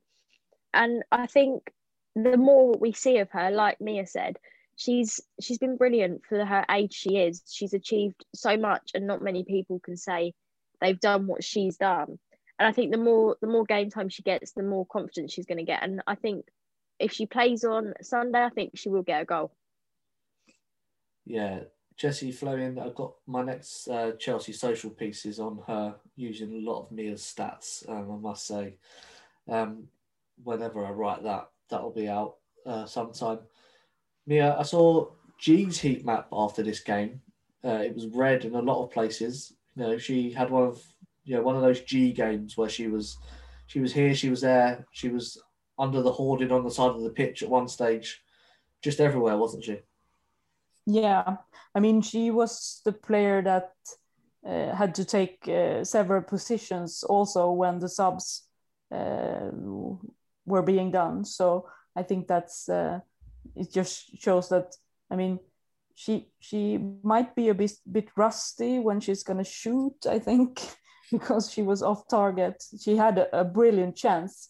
And I think the more we see of her, like Mia said, she's she's been brilliant for her age she is. She's achieved so much and not many people can say they've done what she's done. And I think the more the more game time she gets, the more confidence she's gonna get. And I think if she plays on Sunday, I think she will get a goal. Yeah, Jessie Fleming, I've got my next uh, Chelsea social pieces on her using a lot of Mia's stats, um, I must say. Um, whenever I write that, that'll be out uh, sometime. Mia, I saw Ji's heat map after this game. Uh, it was red in a lot of places. You know, she had one of you know one of those Ji games where she was she was here, she was there, she was under the hoarding on the side of the pitch at one stage, just everywhere, wasn't she? Yeah, I mean, she was the player that uh, had to take uh, several positions also when the subs uh, were being done. So I think that's uh, it. Just shows that I mean, she she might be a bit bit rusty when she's gonna shoot. I think because she was off target. She had a, a brilliant chance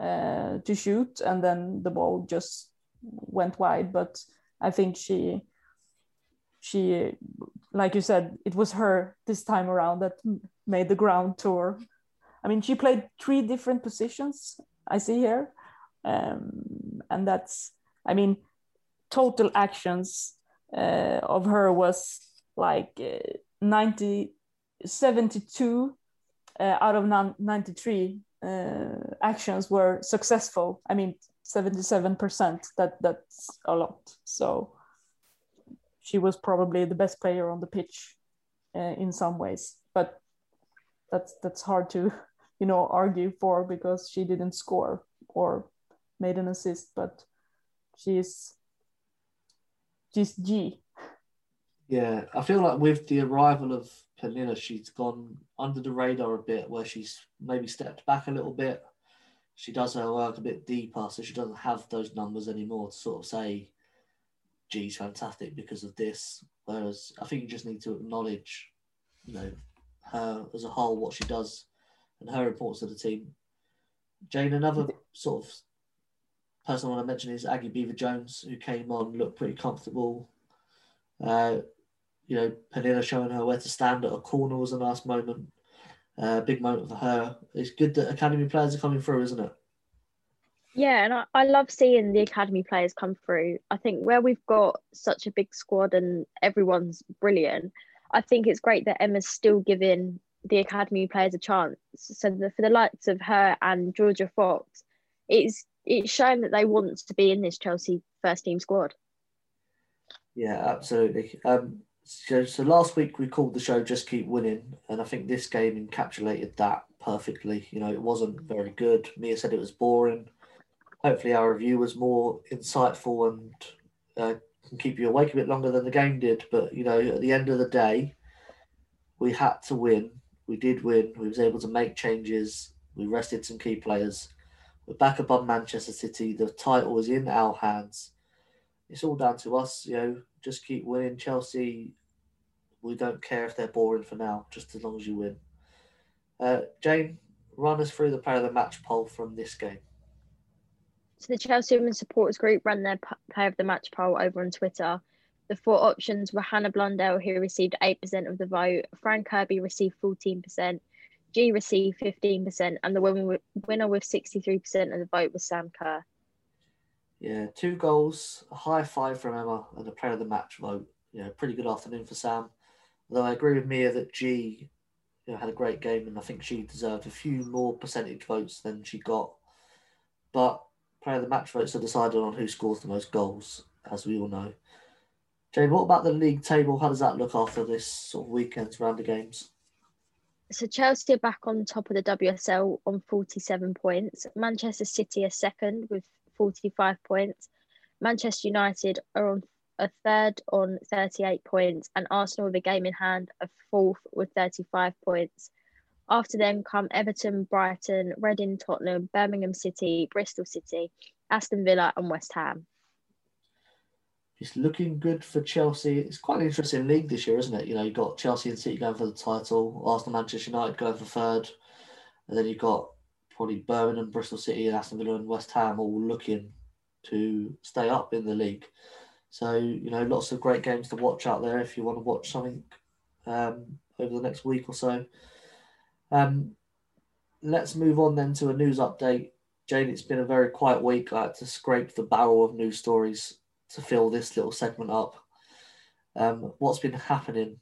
uh, to shoot, and then the ball just went wide. But I think she she like you said it was her this time around that made the ground tour i mean she played three different positions i see here um, and that's i mean total actions uh, of her was like uh, 90 72 uh, out of 93 uh, actions were successful. I mean 77% that that's a lot. So she was probably the best player on the pitch uh, in some ways but that's that's hard to you know argue for because she didn't score or made an assist but she's she's Ji. Yeah i feel like with the arrival of Pernille, she's gone under the radar a bit where she's maybe stepped back a little bit she does her work a bit deeper so she doesn't have those numbers anymore to sort of say Ji's fantastic because of this. Whereas I think you just need to acknowledge, you know, her as a whole, what she does, and her importance to the team. Jane, another sort of person I want to mention is Aggie Beever-Jones, who came on, looked pretty comfortable. Uh, you know, Pernille showing her where to stand at a corner was a nice moment. Uh, big moment for her. It's good that academy players are coming through, isn't it? Yeah, and I, I love seeing the academy players come through. I think where we've got such a big squad and everyone's brilliant, I think it's great that Emma's still giving the academy players a chance. So the, for the likes of her and Georgia Fox, it's it's shown that they want to be in this Chelsea first team squad. Yeah, absolutely. Um, so, so last week we called the show "Just Keep Winning," and I think this game encapsulated that perfectly. You know, it wasn't very good. Mia said it was boring hopefully our review was more insightful and uh, can keep you awake a bit longer than the game did. But you know, at the end of the day, we had to win. We did win. We was able to make changes. We rested some key players. We're back above Manchester City. The title is in our hands. It's all down to us. You know, just keep winning. Chelsea. We don't care if they're boring for now, just as long as you win. Uh, Jane, run us through the player of the match poll from this game. So the Chelsea Women Supporters Group ran their Player of the Match poll over on Twitter. The four options were Hannah Blundell, who received 8% of the vote, Fran Kirby received 14%, Ji received 15%, and the winner, winner with 63% of the vote was Sam Kerr. Yeah, two goals, a high five from Emma, and a player of the match vote. Yeah, pretty good afternoon for Sam. Although I agree with Mia that Ji you know, had a great game, and I think she deserved a few more percentage votes than she got. But player of the match votes are decided on who scores the most goals, as we all know. Jane, what about the league table? How does that look after this sort of weekend's round of games? So Chelsea are back on top of the WSL on 47 points. Manchester City are second with 45 points. Manchester United are on a third on 38 points, and Arsenal with a game in hand a fourth with 35 points. After them come Everton, Brighton, Reading, Tottenham, Birmingham City, Bristol City, Aston Villa, and West Ham. It's looking good for Chelsea. It's quite an interesting league this year, isn't it? You know, you've got Chelsea and City going for the title, Arsenal, Manchester United going for third, and then you've got probably Birmingham, Bristol City, and Aston Villa and West Ham all looking to stay up in the league. So, you know, lots of great games to watch out there if you want to watch something um, over the next week or so. Um, let's move on then to a news update. Jane, it's been a very quiet week. I had to scrape the barrel of news stories to fill this little segment up. Um, what's been happening?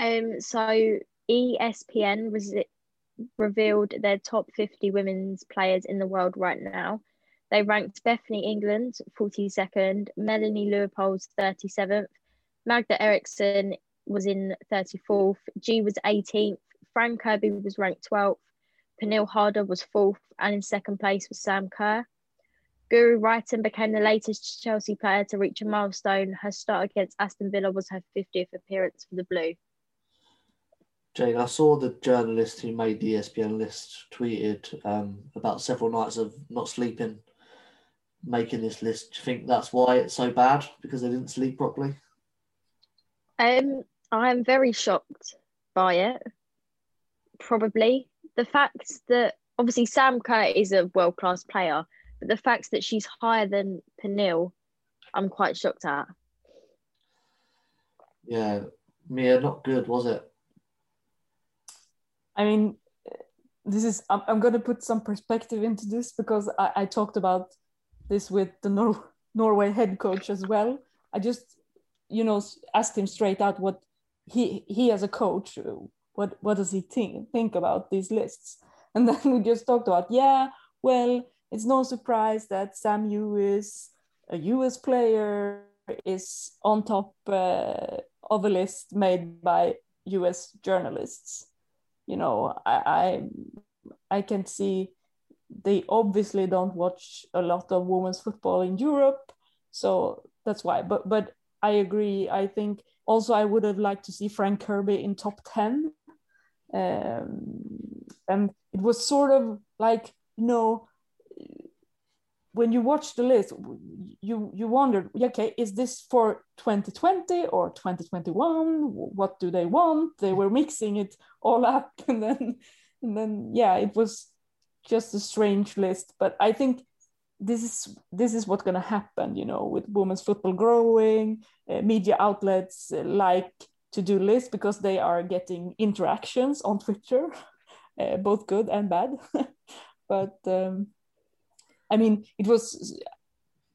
Um, so ESPN re- revealed their top 50 women's players in the world right now. They ranked Bethany England 42nd, Melanie Leupolz 37th, Magda Eriksson was in 34th, Ji was 18th, Fran Kirby was ranked 12th, Pernille Harder was 4th, and in second place was Sam Kerr. Guro Reiten became the latest Chelsea player to reach a milestone. Her start against Aston Villa was her 50th appearance for the Blue. Jane, I saw the journalist who made the ESPN list tweeted um, about several nights of not sleeping making this list. Do you think that's why it's so bad because they didn't sleep properly? Um, I'm very shocked by it. Probably the fact that obviously Sam Kerr is a world class player, but the fact that she's higher than Pernille, I'm quite shocked at. Yeah, Mia, not good, was it? I mean, this is I'm, I'm going to put some perspective into this because I, I talked about this with the Nor- Norway head coach as well. I just, you know, asked him straight out what he he as a coach, what what does he think think about these lists? And then we just talked about, yeah, well, it's no surprise that Sam Mewis, a US player, is on top uh, of a list made by US journalists. You know, I I, I can see they obviously don't watch a lot of women's football in Europe, so that's why. But but I agree. I think also I would have liked to see Fran Kirby in top ten, um, and it was sort of like you know when you watch the list, you you wondered, okay, is this for 2020 or 2021? What do they want? They were mixing it all up, and then and then yeah, it was just a strange list. But I think this is this is what's going to happen, you know, with women's football growing, uh, media outlets uh, like to do lists because they are getting interactions on Twitter, uh, both good and bad. but um, I mean, it was.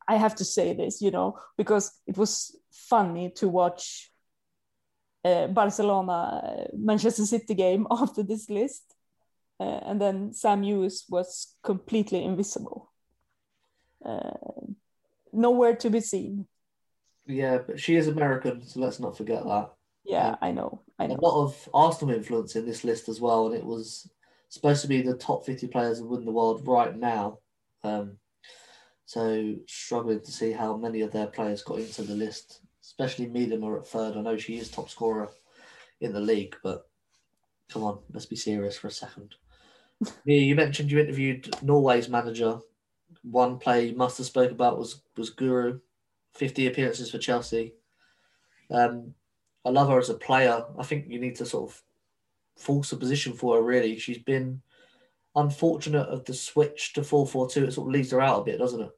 I have to say this, you know, because it was funny to watch uh, Barcelona Manchester City game after this list uh, and then Sam Mewis was completely invisible, uh, nowhere to be seen. Yeah, but she is American, so let's not forget that. Yeah, um, I know. I know. A lot of Arsenal influence in this list as well, and it was supposed to be the top 50 players who win the world right now. Um, so struggling to see how many of their players got into the list, especially Miedema at third. I know she is top scorer in the league, but come on, let's be serious for a second. you mentioned you interviewed Norway's manager. One play you must have spoke about was was Guro, fifty appearances for Chelsea. Um, I love her as a player. I think you need to sort of force a position for her. Really, she's been unfortunate of the switch to four four two. It sort of leaves her out a bit, doesn't it?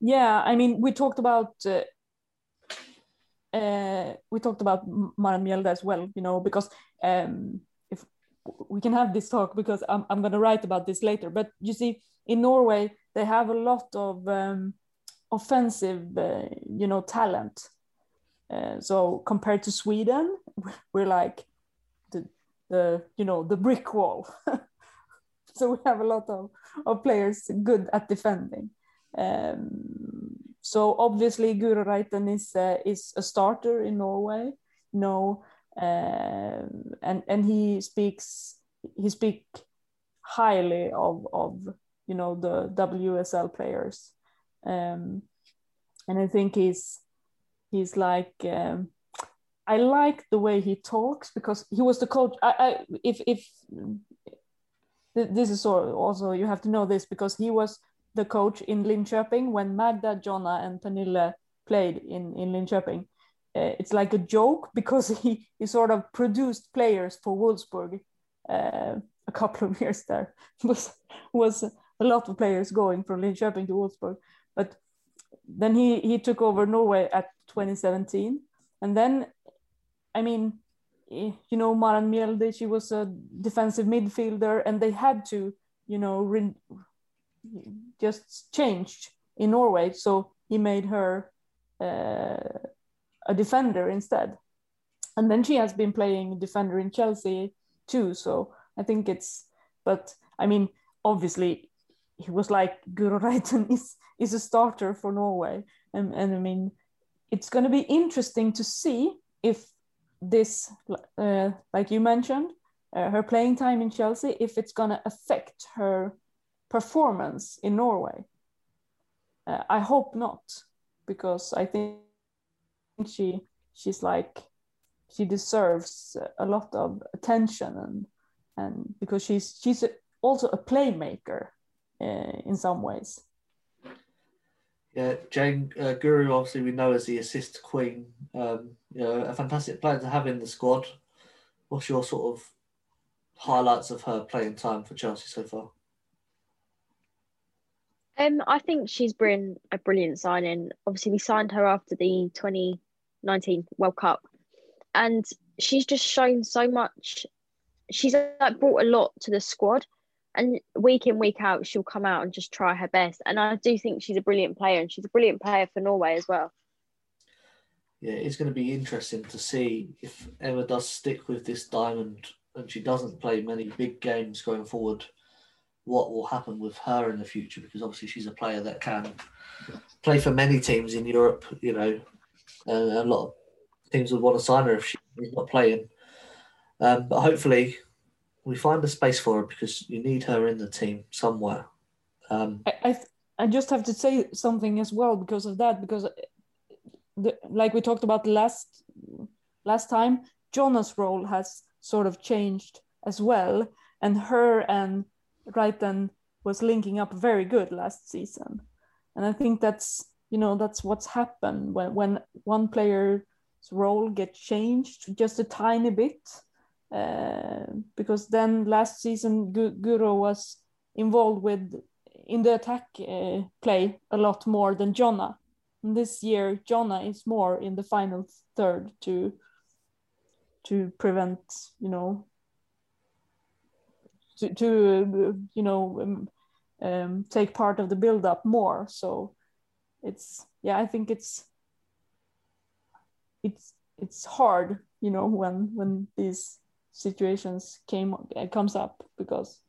Yeah, I mean, we talked about uh, uh, we talked about M- Maren as well, you know, because um, if we can have this talk because I'm, I'm going to write about this later. But you see, in Norway, they have a lot of um, offensive, uh, you know, talent. Uh, so compared to Sweden, we're like the, the you know, the brick wall. so we have a lot of, of players good at defending. Um, so obviously Guro Reiten is uh, is a starter in Norway. No, uh, and and he speaks he speak highly of of you know the WSL players, um, and I think he's he's like. Um, I like the way he talks because he was the coach. I, I if if this is also you have to know this because he was the coach in Linköping when Magda, Jonna, and Pernille played in, in Linköping. Uh, it's like a joke because he, he sort of produced players for Wolfsburg uh, a couple of years there. was was a lot of players going from Linköping to Wolfsburg, but then he he took over Norway at 2017, and then, I mean, you know, Maren Mjelde, she was a defensive midfielder, and they had to, you know, re- just changed in Norway. So he made her uh, a defender instead. And then she has been playing defender in Chelsea too. So I think it's, but I mean, obviously, he was like Guro Reiten is is a starter for Norway, and and I mean, it's going to be interesting to see if this, uh, like you mentioned, uh, her playing time in Chelsea, if it's going to affect her performance in Norway. Uh, I hope not, because I think she she's like she deserves a lot of attention and and because she's she's also a playmaker uh, in some ways. Yeah, Jane uh, Guro, obviously we know as the assist queen. Um, you know, a fantastic player to have in the squad. What's your sort of highlights of her playing time for Chelsea so far? Um, I think she's been a brilliant signing. Obviously, we signed her after the 2019 World Cup, and she's just shown so much. She's like brought a lot to the squad, and week in week out, she'll come out and just try her best. And I do think she's a brilliant player, and she's a brilliant player for Norway as well. Yeah, it's going to be interesting to see if Emma does stick with this diamond and she doesn't play many big games going forward what will happen with her in the future because obviously she's a player that can play for many teams in Europe, you know, a lot of teams would want to sign her if she's not playing. Um, but hopefully we find a space for her because you need her in the team somewhere. Um, I, I, I just have to say something as well because of that because the, like we talked about last last time, Jonna's role has sort of changed as well, and her and Reiten was linking up very good last season. And I think that's you know that's what's happened when when one player's role gets changed just a tiny bit. Uh, because then last season Guro was involved with in the attack uh, play a lot more than Jonna. This year Jonna is more in the final third to to prevent you know to, to you know um, um, take part of the build up more. So it's yeah i think it's it's it's hard you know when when these situations came uh, comes up because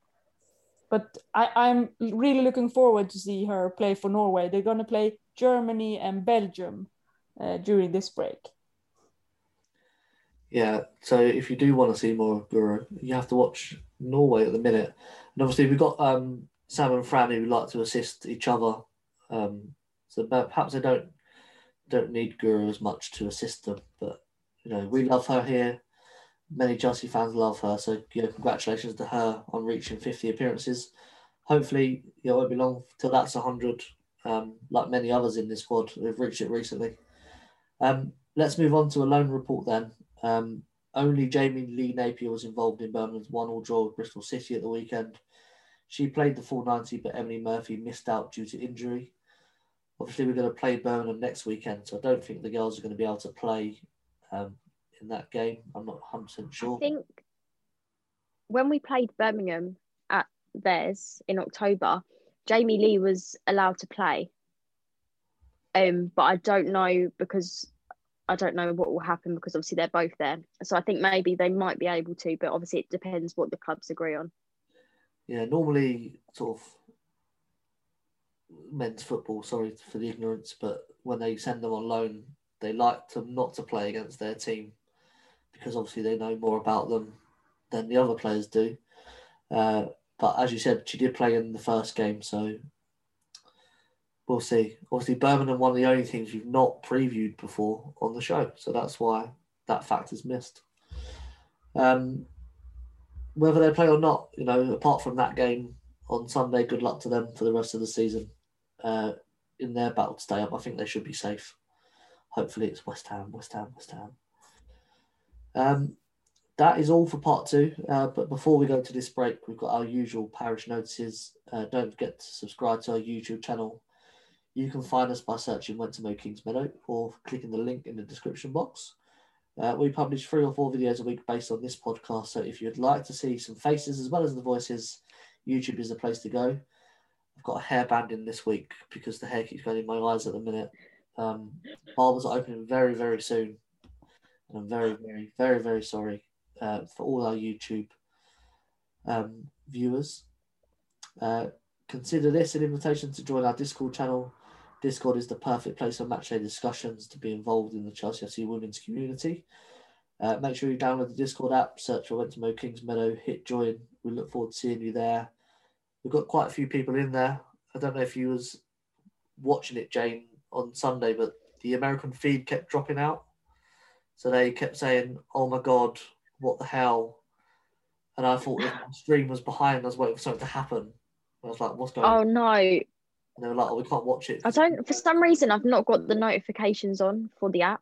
but I, i'm really looking forward to see her play for norway. They're going to play germany and belgium uh, during this break yeah, so if you do want to see more of Guro, you have to watch Norway at the minute. And obviously, we've got um, Sam and Fran who like to assist each other. Um, so perhaps they don't don't need Guro as much to assist them. But you know, we love her here. Many Chelsea fans love her. So you know, congratulations to her on reaching 50 appearances. Hopefully, it won't be long till that's 100. Um, like many others in this squad who've reached it recently. Um, let's move on to a loan report then. Um, only Jamie Lee Napier was involved in Birmingham's one all draw with Bristol City at the weekend. She played the full 90, but Emily Murphy missed out due to injury. Obviously, we're going to play Birmingham next weekend, so I don't think the girls are going to be able to play um, in that game. I'm not 100% sure. I think when we played Birmingham at theirs in October, Jamie Lee was allowed to play. Um, but I don't know because I don't know what will happen because obviously they're both there. So I think maybe they might be able to, but obviously it depends what the clubs agree on. Yeah, normally sort of men's football, sorry for the ignorance, but when they send them on loan, they like to not to play against their team because obviously they know more about them than the other players do. Uh, but as you said, she did play in the first game, so we'll see. Obviously, Birmingham, one of the only things you've not previewed before on the show, so that's why that fact is missed. Um, whether they play or not, you know, apart from that game on Sunday, good luck to them for the rest of the season. Uh, in their battle to stay up, I think they should be safe. Hopefully, it's West Ham, West Ham, West Ham. Um, that is all for part two. Uh, but before we go to this break, we've got our usual parish notices. Uh, don't forget to subscribe to our YouTube channel. You can find us by searching Went to Mow Kingsmeadow or clicking the link in the description box. Uh, we publish three or four videos a week based on this podcast. So if you'd like to see some faces as well as the voices, YouTube is the place to go. I've got a hairband in this week because the hair keeps going in my eyes at the minute. Um, barbers are opening very, very soon. And I'm very, very, very, very sorry uh, for all our YouTube um, viewers. Uh, consider this an invitation to join our Discord channel. Discord is the perfect place for matchday discussions to be involved in the Chelsea FC women's community. Uh, make sure you download the Discord app, search for Went to Mow Kingsmeadow, hit join. We look forward to seeing you there. We've got quite a few people in there. I don't know if you was watching it, Jane, on Sunday, but the American feed kept dropping out. So they kept saying, "Oh my God, what the hell?" And I thought the stream was behind. I was waiting for something to happen. I was like, "What's going Oh on?" Oh no, And they were like, "Oh, we can't watch it." I don't. For some reason, I've not got the notifications on for the app,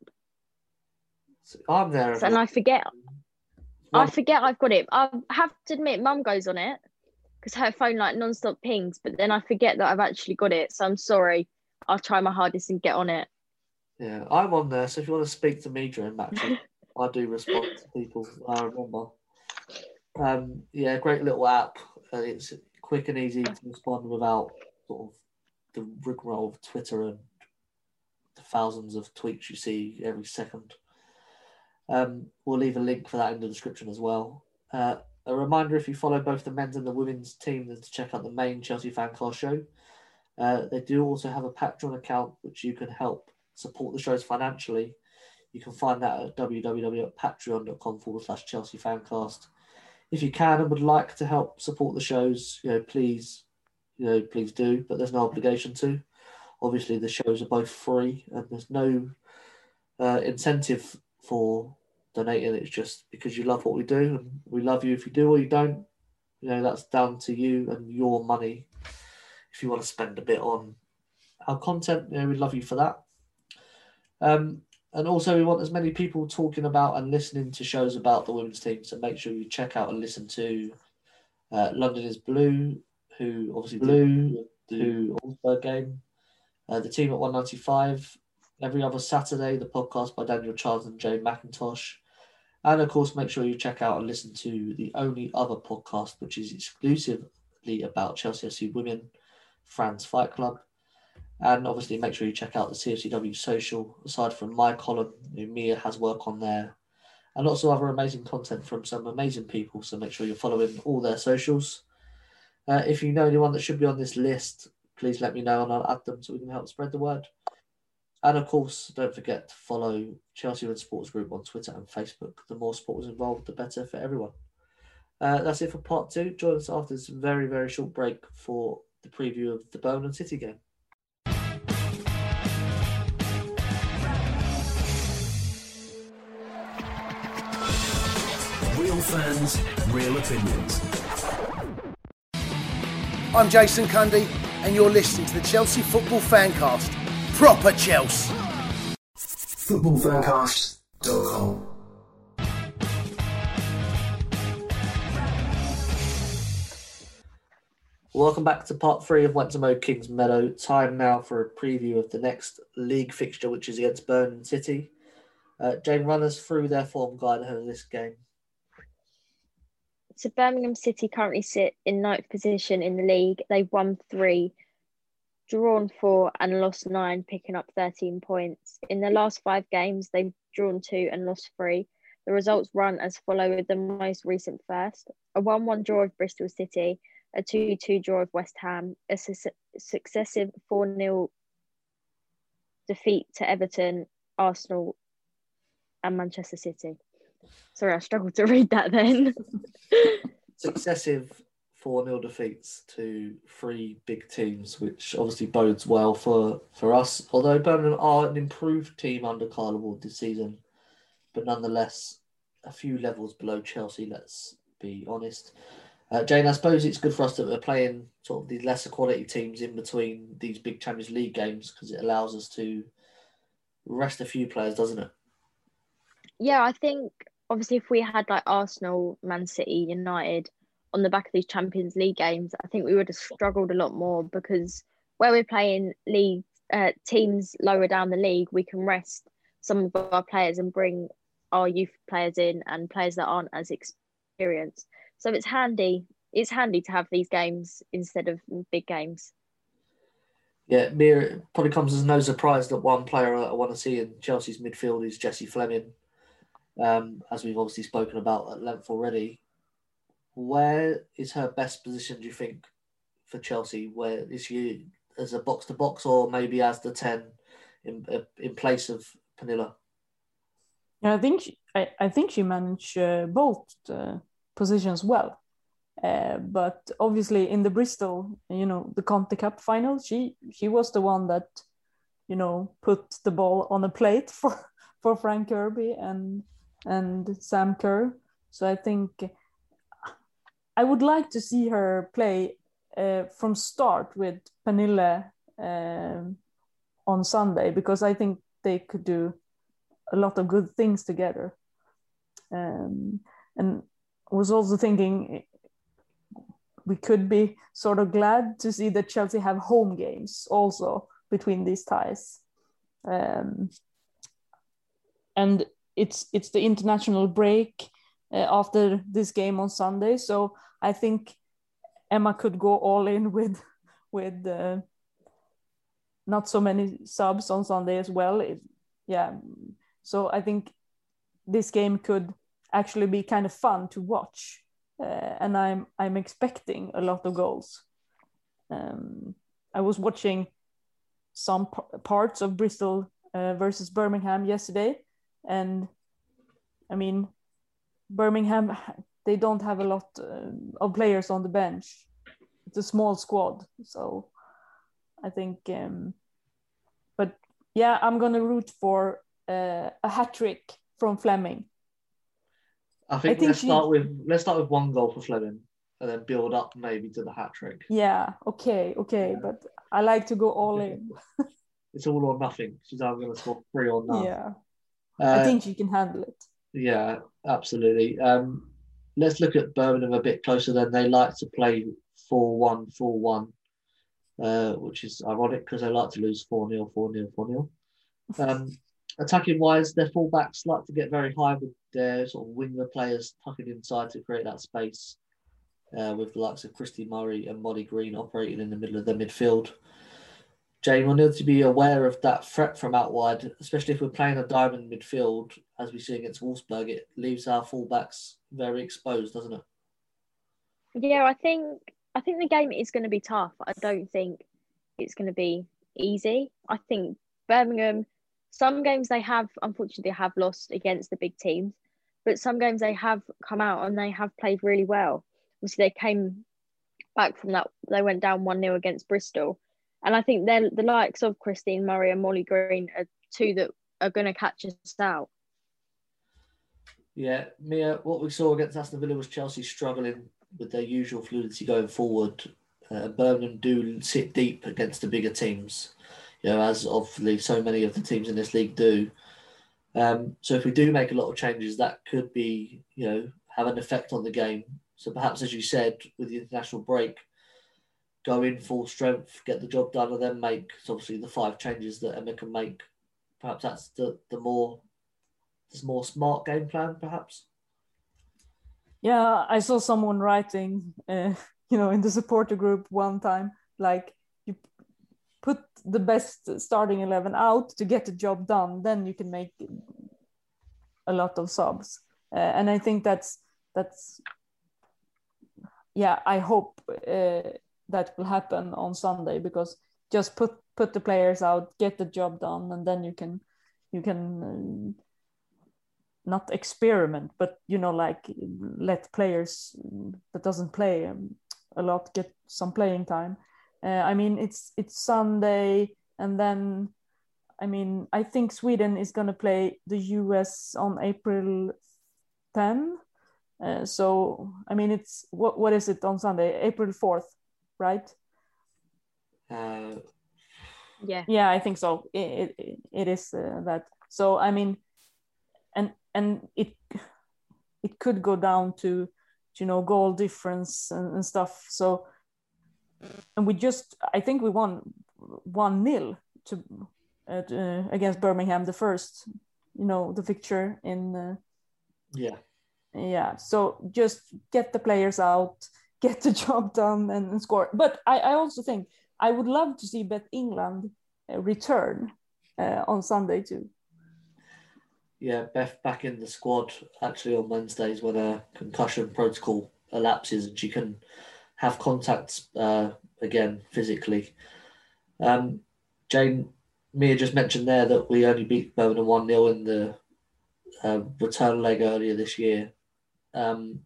So I'm there. so, and I forget. I forget I've got it. I have to admit, Mum goes on it because her phone like non-stop pings, but then I forget that I've actually got it. So I'm sorry. I'll try my hardest and get on it. Yeah, I'm on there. So if you want to speak to me during matches, I do respond to people. I remember. Um, yeah, great little app. Uh, it's quick and easy to respond without sort of the rigmarole of Twitter and the thousands of tweets you see every second. Um, we'll leave a link for that in the description as well. Uh, a reminder if you follow both the men's and the women's team, then to check out the main Chelsea Fancast show. Uh, they do also have a Patreon account which you can help support the shows financially. You can find that at www.patreon.com forward slash Chelsea Fancast. If you can and would like to help support the shows, you know, please, you know, please do, but there's no obligation to. Obviously, the shows are both free and there's no uh, incentive for donating. It's just because you love what we do and we love you if you do or you don't. You know, that's down to you and your money. If you want to spend a bit on our content, you know, we'd love you for that. Um, and also, we want as many people talking about and listening to shows about the women's team. So make sure you check out and listen to uh, London is Blue, who obviously Blue, who Allsburg game, uh, the team at 195. Every other Saturday, the podcast by Daniel Charles and Jay McIntosh. And of course, make sure you check out and listen to the only other podcast, which is exclusively about Chelsea FC women, France Fight Club. And obviously, make sure you check out the CFCW social. Aside from my column, Mia has work on there, and lots of other amazing content from some amazing people. So make sure you're following all their socials. Uh, if you know anyone that should be on this list, please let me know and I'll add them so we can help spread the word. And of course, don't forget to follow Chelsea Women's Sports Group on Twitter and Facebook. The more supporters involved, the better for everyone. Uh, that's it for part two. Join us after this very, very short break for the preview of the Birmingham City game. Fans, real opinions. I'm Jason Cundy, and you're listening to the Chelsea Football Fancast. Proper Chelsea. Footballfancast.com. Welcome back to part three of Went to Mow Kingsmeadow. Time now for a preview of the next league fixture, which is against Birmingham City. Uh, Jane, run us through their form guide ahead of this game. So Birmingham City currently sit in ninth position in the league. They've won three, drawn four, and lost nine, picking up 13 points. In the last five games, they've drawn two and lost three. The results run as follow with the most recent first a 1 1 draw of Bristol City, a 2 2 draw of West Ham, a su- successive 4 0 defeat to Everton, Arsenal, and Manchester City. Sorry, I struggled to read that then. Successive 4 0 defeats to three big teams, which obviously bodes well for, for us. Although Birmingham are an improved team under Carla Ward this season, but nonetheless a few levels below Chelsea, let's be honest. Uh, Jane, I suppose it's good for us that we're playing sort of these lesser quality teams in between these big Champions League games because it allows us to rest a few players, doesn't it? yeah, I think obviously if we had like Arsenal, Man City, United on the back of these Champions League games, I think we would have struggled a lot more because where we're playing league uh, teams lower down the league, we can rest some of our players and bring our youth players in and players that aren't as experienced. So it's handy. It's handy to have these games instead of big games. Yeah, it probably comes as no surprise that one player I want to see in Chelsea's midfield is Jesse Fleming. Um, as we've obviously spoken about at length already. Where is her best position, do you think, for Chelsea? Where is she as a box to box or maybe as the 10 in, in place of Pernille? Yeah, I think she, I, I think she managed uh, both uh, positions well. Uh, but obviously, in the Bristol, you know, the Conti Cup final, she she was the one that, you know, put the ball on a plate for for Fran Kirby and and Sam Kerr. So I think I would like to see her play uh, from start with Pernille um, on Sunday because I think they could do a lot of good things together. Um, and was also thinking we could be sort of glad to see that Chelsea have home games also between these ties. Um, and it's it's the international break uh, after this game on Sunday, so I think Emma could go all in with with uh, not so many subs on Sunday as well. It, yeah, so I think this game could actually be kind of fun to watch, uh, and I'm I'm expecting a lot of goals. Um, I was watching some p- parts of Bristol uh, versus Birmingham yesterday, and I mean, Birmingham they don't have a lot uh, of players on the bench. It's a small squad, so I think. Um, but yeah, I'm gonna root for uh, a hat trick from Fleming. I think, I think let's she- start with let's start with one goal for Fleming and then build up maybe to the hat trick. Yeah, okay, okay, Yeah. but I like to go all in. It's all or nothing. She's either going to score three or none. Yeah, Uh, I think you can handle it. Yeah, absolutely. Um, let's look at Birmingham a bit closer. Then they like to play 4-1, 4-1, uh, which is ironic because they like to lose 4-0, 4-0, 4-0. Um, attacking wise, their fullbacks like to get very high with their sort of winger players tucking inside to create that space. Uh, with the likes of Christie Murray and Molly Green operating in the middle of the midfield. Jane, we'll need to be aware of that threat from out wide, especially if we're playing a diamond midfield, as we see against Wolfsburg. It leaves our fullbacks very exposed, doesn't it? Yeah, I think I think the game is going to be tough. I don't think it's going to be easy. I think Birmingham, some games they have unfortunately have lost against the big teams, but some games they have come out and they have played really well. Obviously, they came back from that. They went down one 0 against Bristol, and I think they're the likes of Christine Murray and Molly Green are two that are going to catch us out. Yeah, Mia, what we saw against Aston Villa was Chelsea struggling with their usual fluidity going forward. Uh, Birmingham do sit deep against the bigger teams, you know, as obviously so many of the teams in this league do. Um, so if we do make a lot of changes, that could be, you know, have an effect on the game. So perhaps, as you said, with the international break, go in full strength, get the job done, and then make obviously the five changes that Emma can make. Perhaps that's the the more this more smart game plan, perhaps. Yeah, I saw someone writing, uh, you know, in the supporter group one time, like you put the best starting eleven out to get the job done, then you can make a lot of subs, uh, and I think that's that's yeah. I hope uh, that will happen on Sunday because just put put the players out, get the job done, and then you can you can uh, not experiment, but you know, like let players that doesn't play um, a lot get some playing time. Uh, I mean, it's it's Sunday, and then I mean, I think Sweden is going to play the US on April 10. Uh, so I mean, it's what what is it on Sunday? April 4th, right? Uh, Yeah. yeah i think so it, it, it is uh, that so i mean and and it it could go down to you know goal difference and, and stuff so and we just i think we won one nil to, uh, to, uh, against birmingham the first you know the fixture in uh, yeah, yeah so just get the players out get the job done and, and score but I, I also think i would love to see Beth england uh, return uh, on sunday too yeah. Beth back in the squad actually on Wednesdays when a concussion protocol elapses and she can have contacts uh, again physically. Um, Jane, Mia just mentioned there that we only beat Birmingham 1 0 in the uh, return leg earlier this year. Um,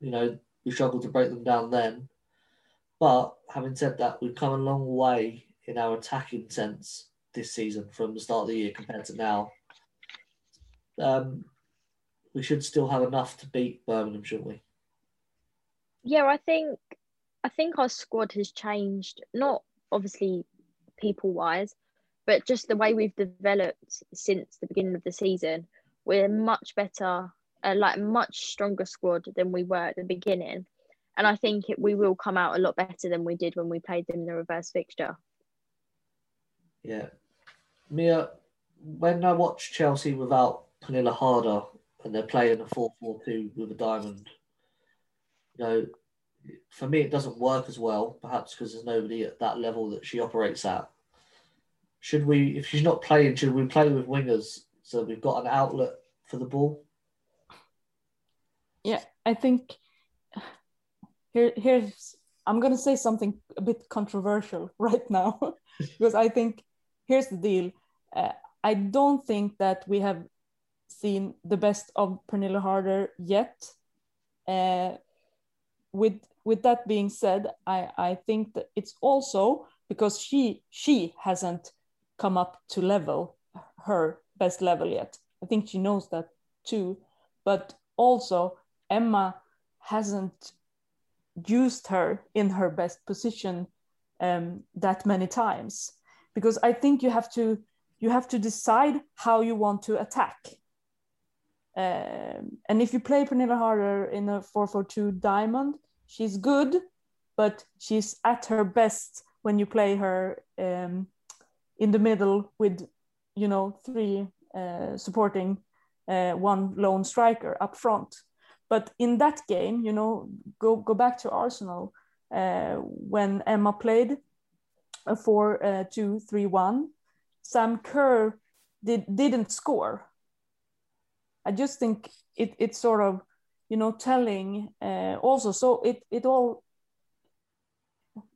you know, we struggled to break them down then. But having said that, we've come a long way in our attacking sense this season from the start of the year compared to now. Um, we should still have enough to beat Birmingham, shouldn't we? Yeah, I think I think our squad has changed, not obviously people wise, but just the way we've developed since the beginning of the season. We're much better, uh, like much stronger squad than we were at the beginning, and I think it, we will come out a lot better than we did when we played them in the reverse fixture. Yeah. Mia, when I watch Chelsea without Pernille Harder and they're playing a 4 4 2 with a diamond, you know, for me, it doesn't work as well, perhaps because there's nobody at that level that she operates at. Should we, if she's not playing, should we play with wingers so we've got an outlet for the ball? Yeah i think here here's i'm going to say something a bit controversial right now because i think here's the deal. Uh, i don't think that we have seen the best of pernille harder yet. Uh, with with that being said i i think that it's also because she she hasn't come up to level her best level yet. I think she knows that too. But also emma hasn't used her in her best position um, that many times because i think you have to you have to decide how you want to attack um, and if you play Pernille Harder in a 4-4-2 diamond, she's good, but she's at her best when you play her um, in the middle with, you know, three uh, supporting uh, one lone striker up front. But in that game, you know, go go back to Arsenal uh, when Emma played a 4-2-3-1. Sam Kerr did didn't score. I just think it it's sort of you know telling uh, also so it it all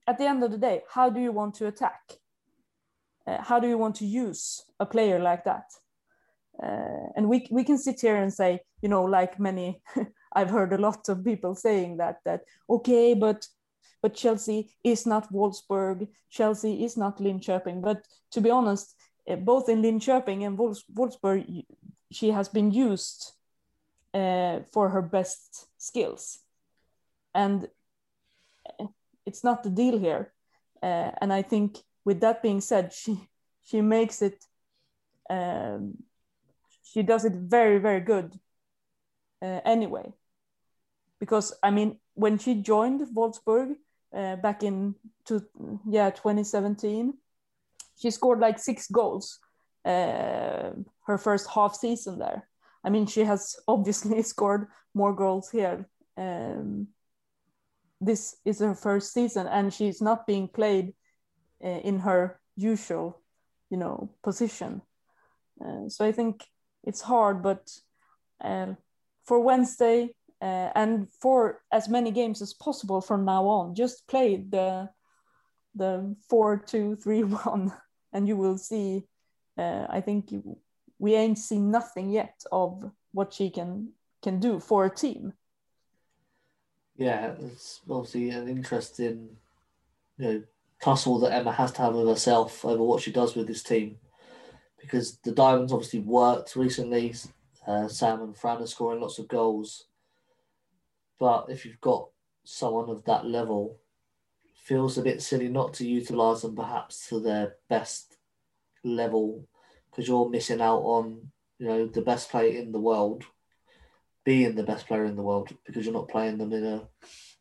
at the end of the day how do you want to attack uh, how do you want to use a player like that uh, and we we can sit here and say you know like many I've heard a lot of people saying that that okay but but Chelsea is not Wolfsburg Chelsea is not Linköping. But to be honest uh, both in Linköping and Wolfs Wolfsburg she has been used uh, for her best skills. And it's not the deal here. Uh, and i think with that being said she she makes it um, she does it very very good uh, anyway because i mean when she joined wolfsburg uh, back in to yeah 2017. She scored like six goals uh, her first half season there. I mean, she has obviously scored more goals here. Um, this is her first season, and she's not being played uh, in her usual, you know, position. Uh, so I think it's hard, but uh, for Wednesday uh, and for as many games as possible from now on, just play the the four two three one, and you will see. Uh, I think we ain't seen nothing yet of what she can can do for a team. Yeah, it's obviously an interesting, you know, tussle that Emma has to have with herself over what she does with this team, because the Diamonds obviously worked recently. Uh, Sam and Fran are scoring lots of goals, but if you've got someone of that level, feels a bit silly not to utilise them perhaps to their best level, because you're missing out on you know the best player in the world being the best player in the world because you're not playing them in a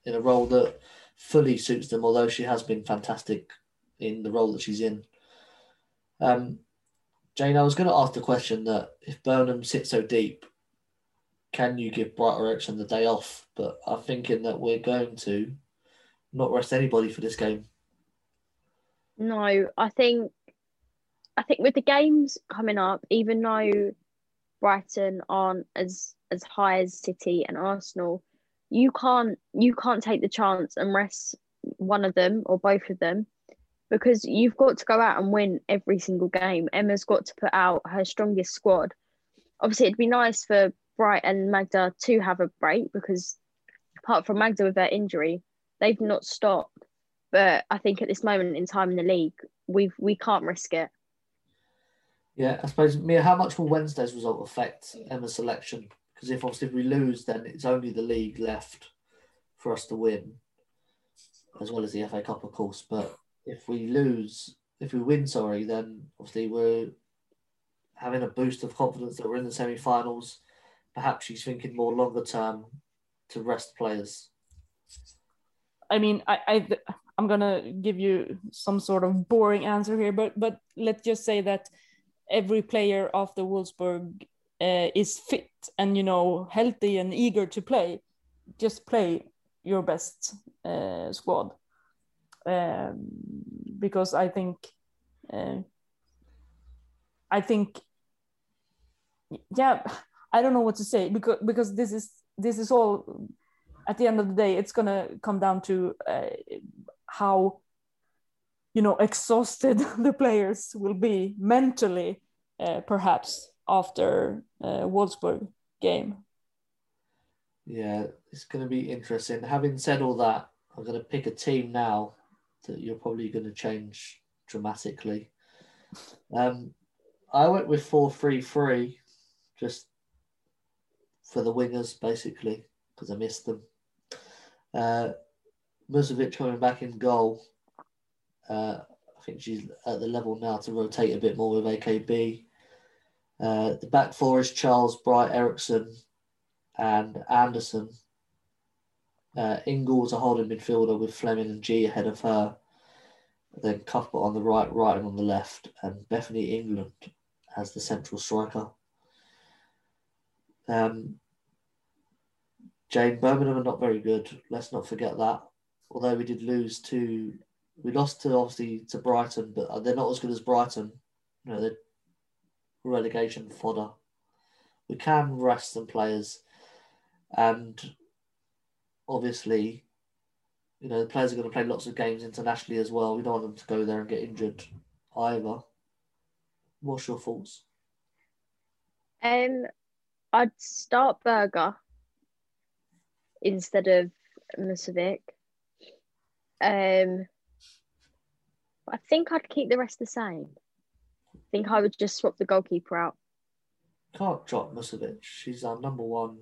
in a role that fully suits them. Although she has been fantastic in the role that she's in. Um, Jane, I was going to ask the question that if Burnham sits so deep, can you give Bright Eriksson the day off? But I'm thinking that we're going to not rest anybody for this game. No, I think I think with the games coming up, even though Brighton aren't as as high as City and Arsenal, you can't you can't take the chance and rest one of them or both of them because you've got to go out and win every single game. Emma's got to put out her strongest squad. Obviously, it'd be nice for Bright and Magda to have a break because apart from Magda with her injury, they've not stopped. But I think at this moment in time in the league, we we can't risk it. Yeah, I suppose Mia, how much will Wednesday's result affect Emma's selection? Because if obviously if we lose, then it's only the league left for us to win, as well as the FA Cup, of course. But if we lose, if we win, sorry, then obviously we're having a boost of confidence that we're in the semi-finals. Perhaps she's thinking more longer term to rest players. I mean, I, I I'm gonna give you some sort of boring answer here, but but let's just say that every player of the Wolfsburg uh, is fit and you know healthy and eager to play, just play your best uh, squad. Um, because I think, uh, I think, yeah, I don't know what to say because because this is this is all at the end of the day it's gonna come down to uh, how you know exhausted the players will be mentally uh, perhaps after uh, Wolfsburg game. Yeah, it's going to be interesting. Having said all that, I'm going to pick a team now that you're probably going to change dramatically. Um, I went with four three three, just for the wingers basically because I missed them. Uh, Musovic coming back in goal. Uh, I think she's at the level now to rotate a bit more with AKB. Uh, the back four is Charles, Bright, Eriksson, and Andersson. Uh, Ingles a holding midfielder with Fleming and Ji ahead of her. Then Cuthbert on the right, Reiten on the left, and Bethany England as the central striker. Um, Jane Birmingham are not very good. Let's not forget that. Although we did lose to, we lost to obviously to Brighton, but they're not as good as Brighton. You know, they're relegation fodder. We can rest some players, and obviously, you know, the players are going to play lots of games internationally as well. We don't want them to go there and get injured either. What's your thoughts? Um, I'd start Berger instead of Musovic. Um, I think I'd keep the rest the same. I think I would just swap the goalkeeper out. Can't drop Musovic. She's our number one.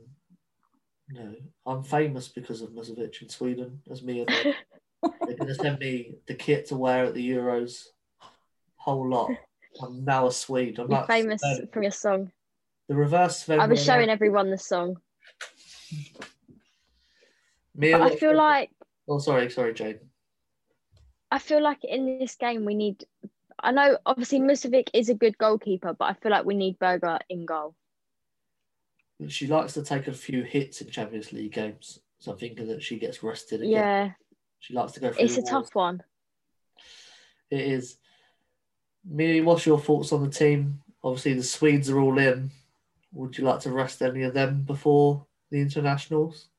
No, I'm famous because of Musovic in Sweden. As me and they're going to send me the kit to wear at the Euros. Whole lot. I'm now a Swede. I'm like famous Sven. from your song. the reverse. Sven I was showing everyone the song. Me I feel like Oh, sorry, sorry, Jane. I feel like in this game we need. I know obviously Musovic is a good goalkeeper, but I feel like we need Berger in goal. She likes to take a few hits in Champions League games, so I'm thinking that she gets rested again. Yeah, She likes to go through. it's a walls. tough one. It is. Miri, what's your thoughts on the team? Obviously, the Swedes are all in. Would you like to rest any of them before the internationals?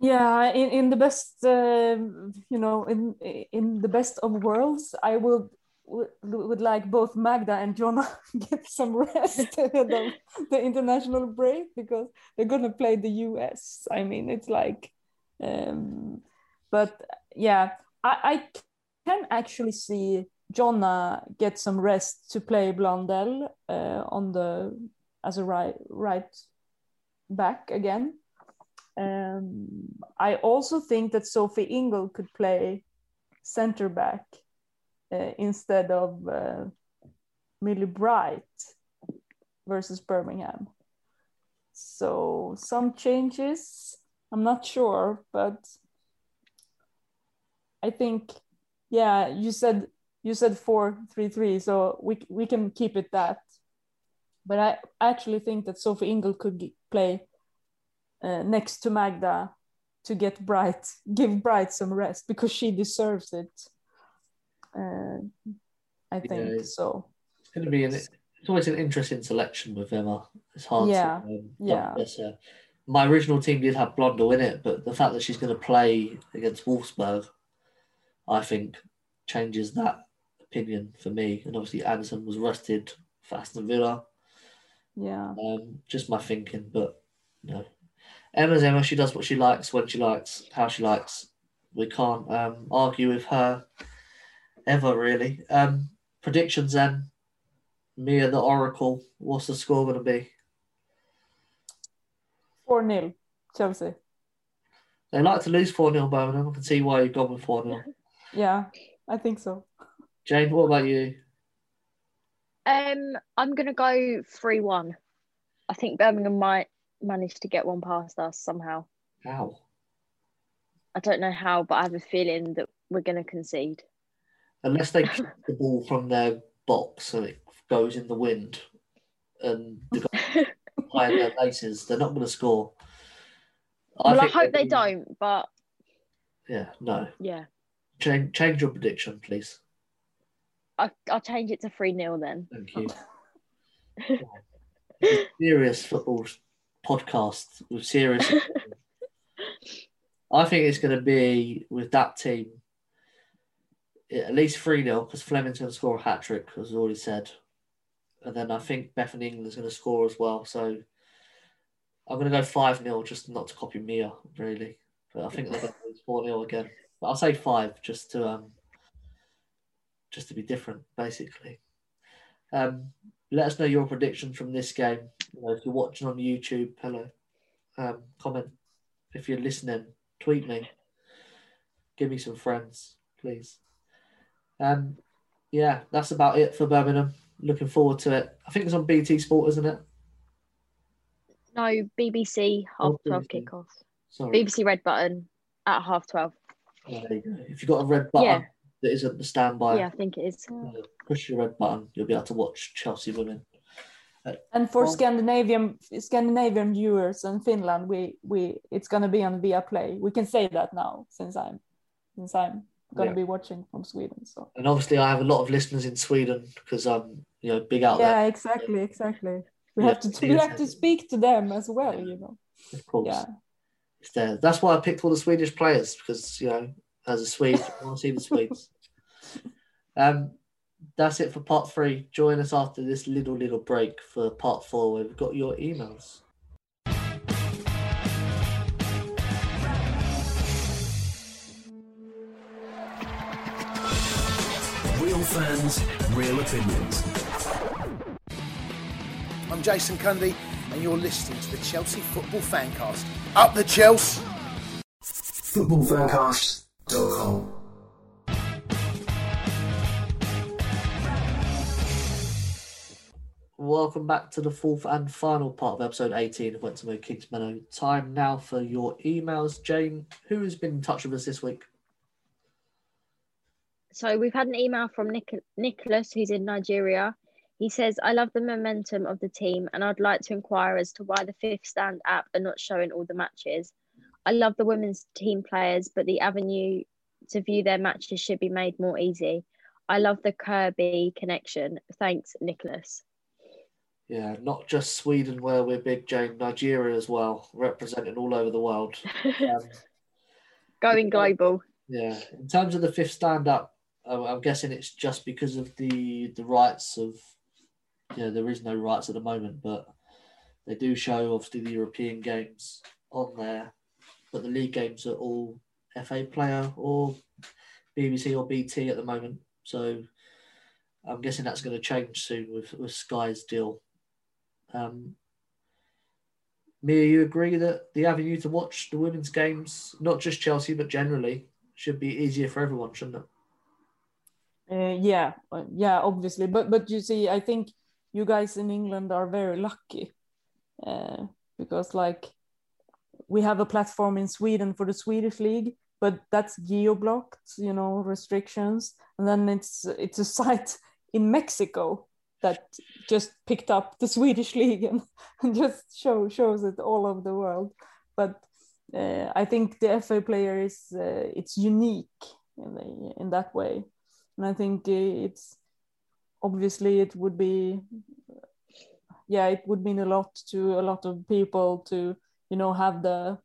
Yeah, in, in the best, um you know, in in the best of worlds, I would would, would like both Magda and Jonna get some rest of the international break because they're gonna play the US. I mean, it's like, um, but yeah, I, I can actually see Jonna get some rest to play Blundell uh, on the as a right right back again. Um, I also think that Sophie Ingle could play center back instead of uh, Millie Bright versus Birmingham. So some changes. I'm not sure, but I think, yeah, you said you said four three three, so we we can keep it that. But I actually think that Sophie Ingle could play uh, next to Magda to get Bright, give Bright some rest because she deserves it. Uh, I think Yeah. so. It's going to be an. It's always an interesting selection with Emma. It's hard. Yeah, To, um, yeah. her. My original team did have Blundell in it, but the fact that she's going to play against Wolfsburg, I think, changes that opinion for me. And obviously, Andersson was rested for Aston Villa. Yeah, Um, just my thinking, but no. Emma's Emma. She does what she likes when she likes, how she likes. We can't um, argue with her ever, really. Um, predictions then. Me and the Oracle. What's the score going to be? four 0 Chelsea. They like to lose 4 0 Birmingham. I can see why you've gone with 4 0. Yeah, I think so. Jane, what about you? Um, I'm gonna go three one. I think Birmingham might manage to get one past us somehow. How? I don't know how, but I have a feeling that we're gonna concede. Unless they kick the ball from their box and it goes in the wind and the guys play their bases, they're not going to score. well, I hope they don't, but Yeah, no. yeah, Change, change your prediction, please. I, I'll change it to three 0 then. Thank you. Serious football podcast with serious. I think it's going to be with that team at least 3 0 because Fleming's going to score a hat trick, as I already said. And then I think Bethany England's going to score as well. So I'm going to go 5 0 just not to copy Mia, really. But I think they're going to lose 4 0 again. But I'll say 5 just to um just to be different, basically. Um, let us know your predictions from this game. You know, if you're watching on YouTube, hello. Um, comment. If you're listening, tweet me. Give me some friends, please. Um, yeah, that's about it for Birmingham. Looking forward to it. I think it's on BT Sport, isn't it? No, BBC half Oh, twelve BBC. kickoff. Sorry. BBC Red Button at half twelve. Oh, you go. If you've got a red button Yeah. that isn't the standby, Yeah, I think it is. uh, push your red button. You'll be able to watch Chelsea women. And for Well- Scandinavian Scandinavian viewers and Finland, we we it's gonna be on Viaplay. We can say that now since I'm since I'm gonna Yeah. be watching from Sweden. So And obviously, I have a lot of listeners in Sweden because I'm, you know, big out yeah, exactly, exactly. We Yeah, have to we have to speak to them as well. You know. of course. Yeah. It's there. That's why I picked all the Swedish players because you know, as a Swede, I want to see the Swedes. Um, that's it for part three. Join us after this little little break for part four, where we've got your emails. Fans, real opinions. I'm Jason Cundy, and you're listening to the Chelsea Football Fancast. Up the Chelsea! Footballfancast.com. Welcome back to the fourth and final part of episode 18 of Went to Mow Kingsmeadow. Time now for your emails. Jane, who has been in touch with us this week? So we've had an email from Nic- Nicholas, who's in Nigeria. He says, I love the momentum of the team and I'd like to inquire as to why the Fifth Stand app are not showing all the matches. I love the women's team players, but the avenue to view their matches should be made more easy. I love the Kirby connection. Thanks, Nicholas. Yeah, not just Sweden where we're big, Jane, Nigeria as well, representing all over the world. Um, Going global. yeah, in terms of the fifth stand up, I'm guessing it's just because of the the rights of, yeah, there is no rights at the moment, but they do show obviously the European games on there, but the league games are all FA player or BBC or BT at the moment. So I'm guessing that's going to change soon with, with Sky's deal. Um, Mia, you agree that the avenue to watch the women's games, not just Chelsea, but generally, should be easier for everyone, shouldn't it? Uh, yeah, yeah, obviously, but but you see, I think you guys in England are very lucky uh, because like we have a platform in Sweden for the Swedish league, but that's geo blocked, you know, restrictions, and then it's it's a site in Mexico that just picked up the Swedish league and, and just show shows it all over the world. But uh, I think the FA player is uh, it's unique in, the, in that way and i think it's obviously it would be yeah it would mean a lot to a lot of people to you know have the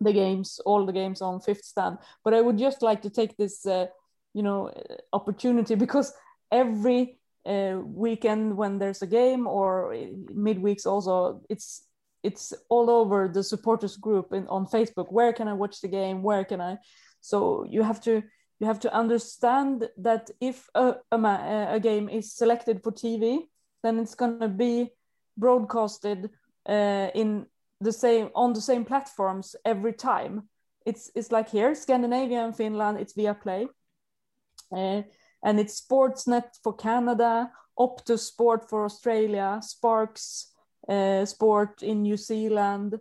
the games all the games on fifth stand. But i would just like to take this uh, you know uh, opportunity because every uh, weekend when there's a game or midweeks also it's it's all over the supporters group in, on facebook. Where can i watch the game? Where can i? So you have to you have to understand that if a, a, a game is selected for TV, then it's going to be broadcasted uh, in the same on the same platforms every time. It's it's like here, Scandinavia and Finland, it's Viaplay, uh, and it's Sportsnet for Canada, Optus Sport for Australia, Sparks uh, Sport in New Zealand.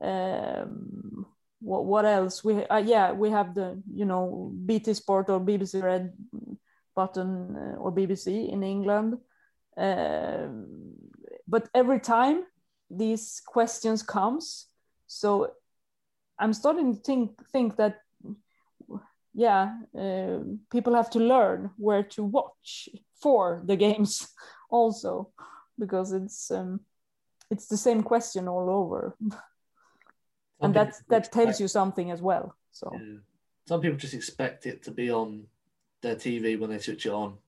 Um, what, what else? We uh, yeah we have the you know bt sport or bbc red button uh, or bbc in england. Uh, but every time these questions comes so i'm starting to think think that yeah uh, people have to learn where to watch for the games also because it's um, it's the same question all over and that that tells you something as well so Yeah. Some people just expect it to be on their TV when they switch it on.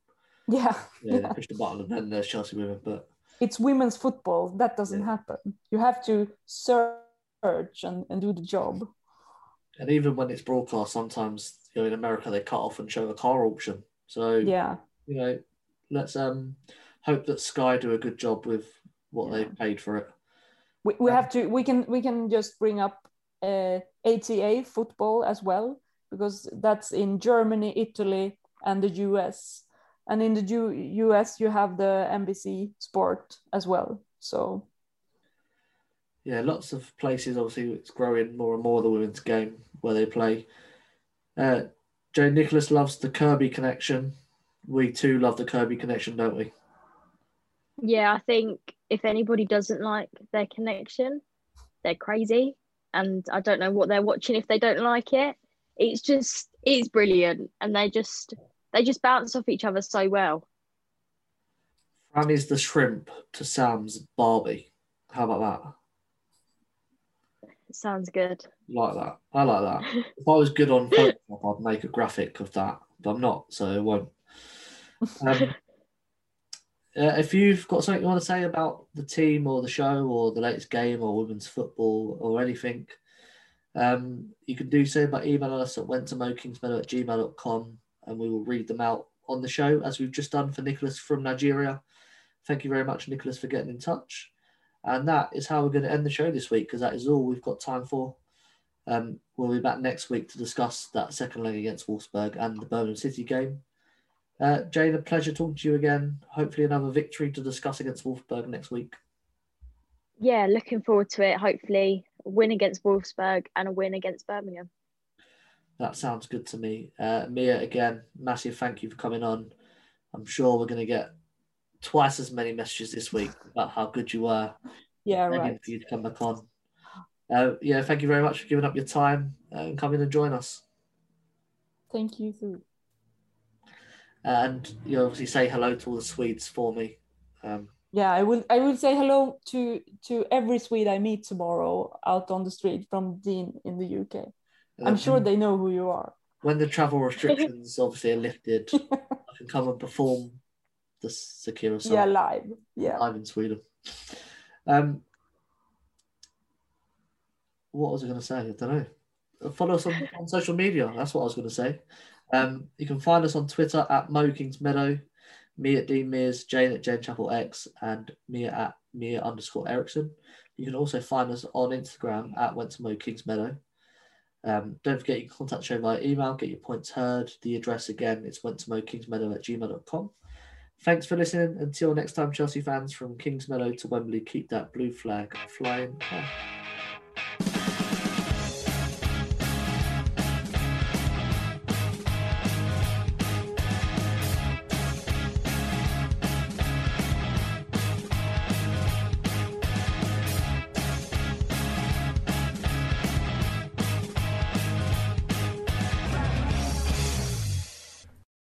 yeah, Yeah, Yeah. Push the button and then there's Chelsea women. But it's women's football that doesn't Yeah. happen you have to search and, and do the job and even when it's broadcast, sometimes you know in America they cut off and show a car auction. So yeah you know, let's um hope that Sky do a good job with what Yeah. they've paid for it. We, we have to we can we can just bring up uh, ata football as well because that's in germany italy and the us and in the U- us you have the nbc sport as well so Yeah, lots of places obviously it's growing more and more the women's game where they play. Uh, Joe Nicholas loves the Kirby connection. We too love the Kirby connection, don't we? Yeah, I think if anybody doesn't like their connection, they're crazy. And I don't know what they're watching if they don't like it. It's just it's brilliant. And they just they just bounce off each other so well. Fran is the shrimp to Sam's Barbie. How about that? Sounds good. Like that. I like that. If I was good on Photoshop, I'd make a graphic of that, but I'm not, so I won't. Um, uh, if you've got something you want to say about the team or the show or the latest game or women's football or anything, um, you can do so by emailing us at wentomokingsmeadow at gmail.com and we will read them out on the show as we've just done for Nicholas from Nigeria. Thank you very much, Nicholas, for getting in touch. And that is how we're going to end the show this week because that is all we've got time for. Um, we'll be back next week to discuss that second leg against Wolfsburg and the Birmingham City game. Uh, Jane, a pleasure talking to you again. Hopefully, another victory to discuss against Wolfsburg next week. Yeah, looking forward to it. Hopefully, a win against Wolfsburg and a win against Birmingham. That sounds good to me. Uh, Mia, again, massive thank you for coming on. I'm sure we're going to get twice as many messages this week about how good you were. Yeah, right. For you to come back on. Uh, yeah, thank you very much for giving up your time uh, and coming and join us. Thank you too. And you obviously say hello to all the Swedes for me. Um, Yeah, I will. I will say hello to to every Swede I meet tomorrow out on the street from Dean in the UK. I'm uh, sure they know who you are. when the travel restrictions obviously are lifted, I can come and perform the Sakira song. Yeah, live. Yeah. I'm in Sweden. Um, what was I going to say? I don't know. Follow us on, on social media. That's what I was going to say. Um, you can find us on Twitter at Mow Kingsmeadow, me at Dean Mears, Jane at Jane Chappell X, and Mia at Mia underscore Eriksson. You can also find us on Instagram at Went to Mow Kingsmeadow. Um, don't forget you can contact the show via email, get your points heard. The address again is went to Mow Kingsmeadow at gmail.com. Thanks for listening. Until next time, Chelsea fans, from Kingsmeadow to Wembley, keep that blue flag flying high.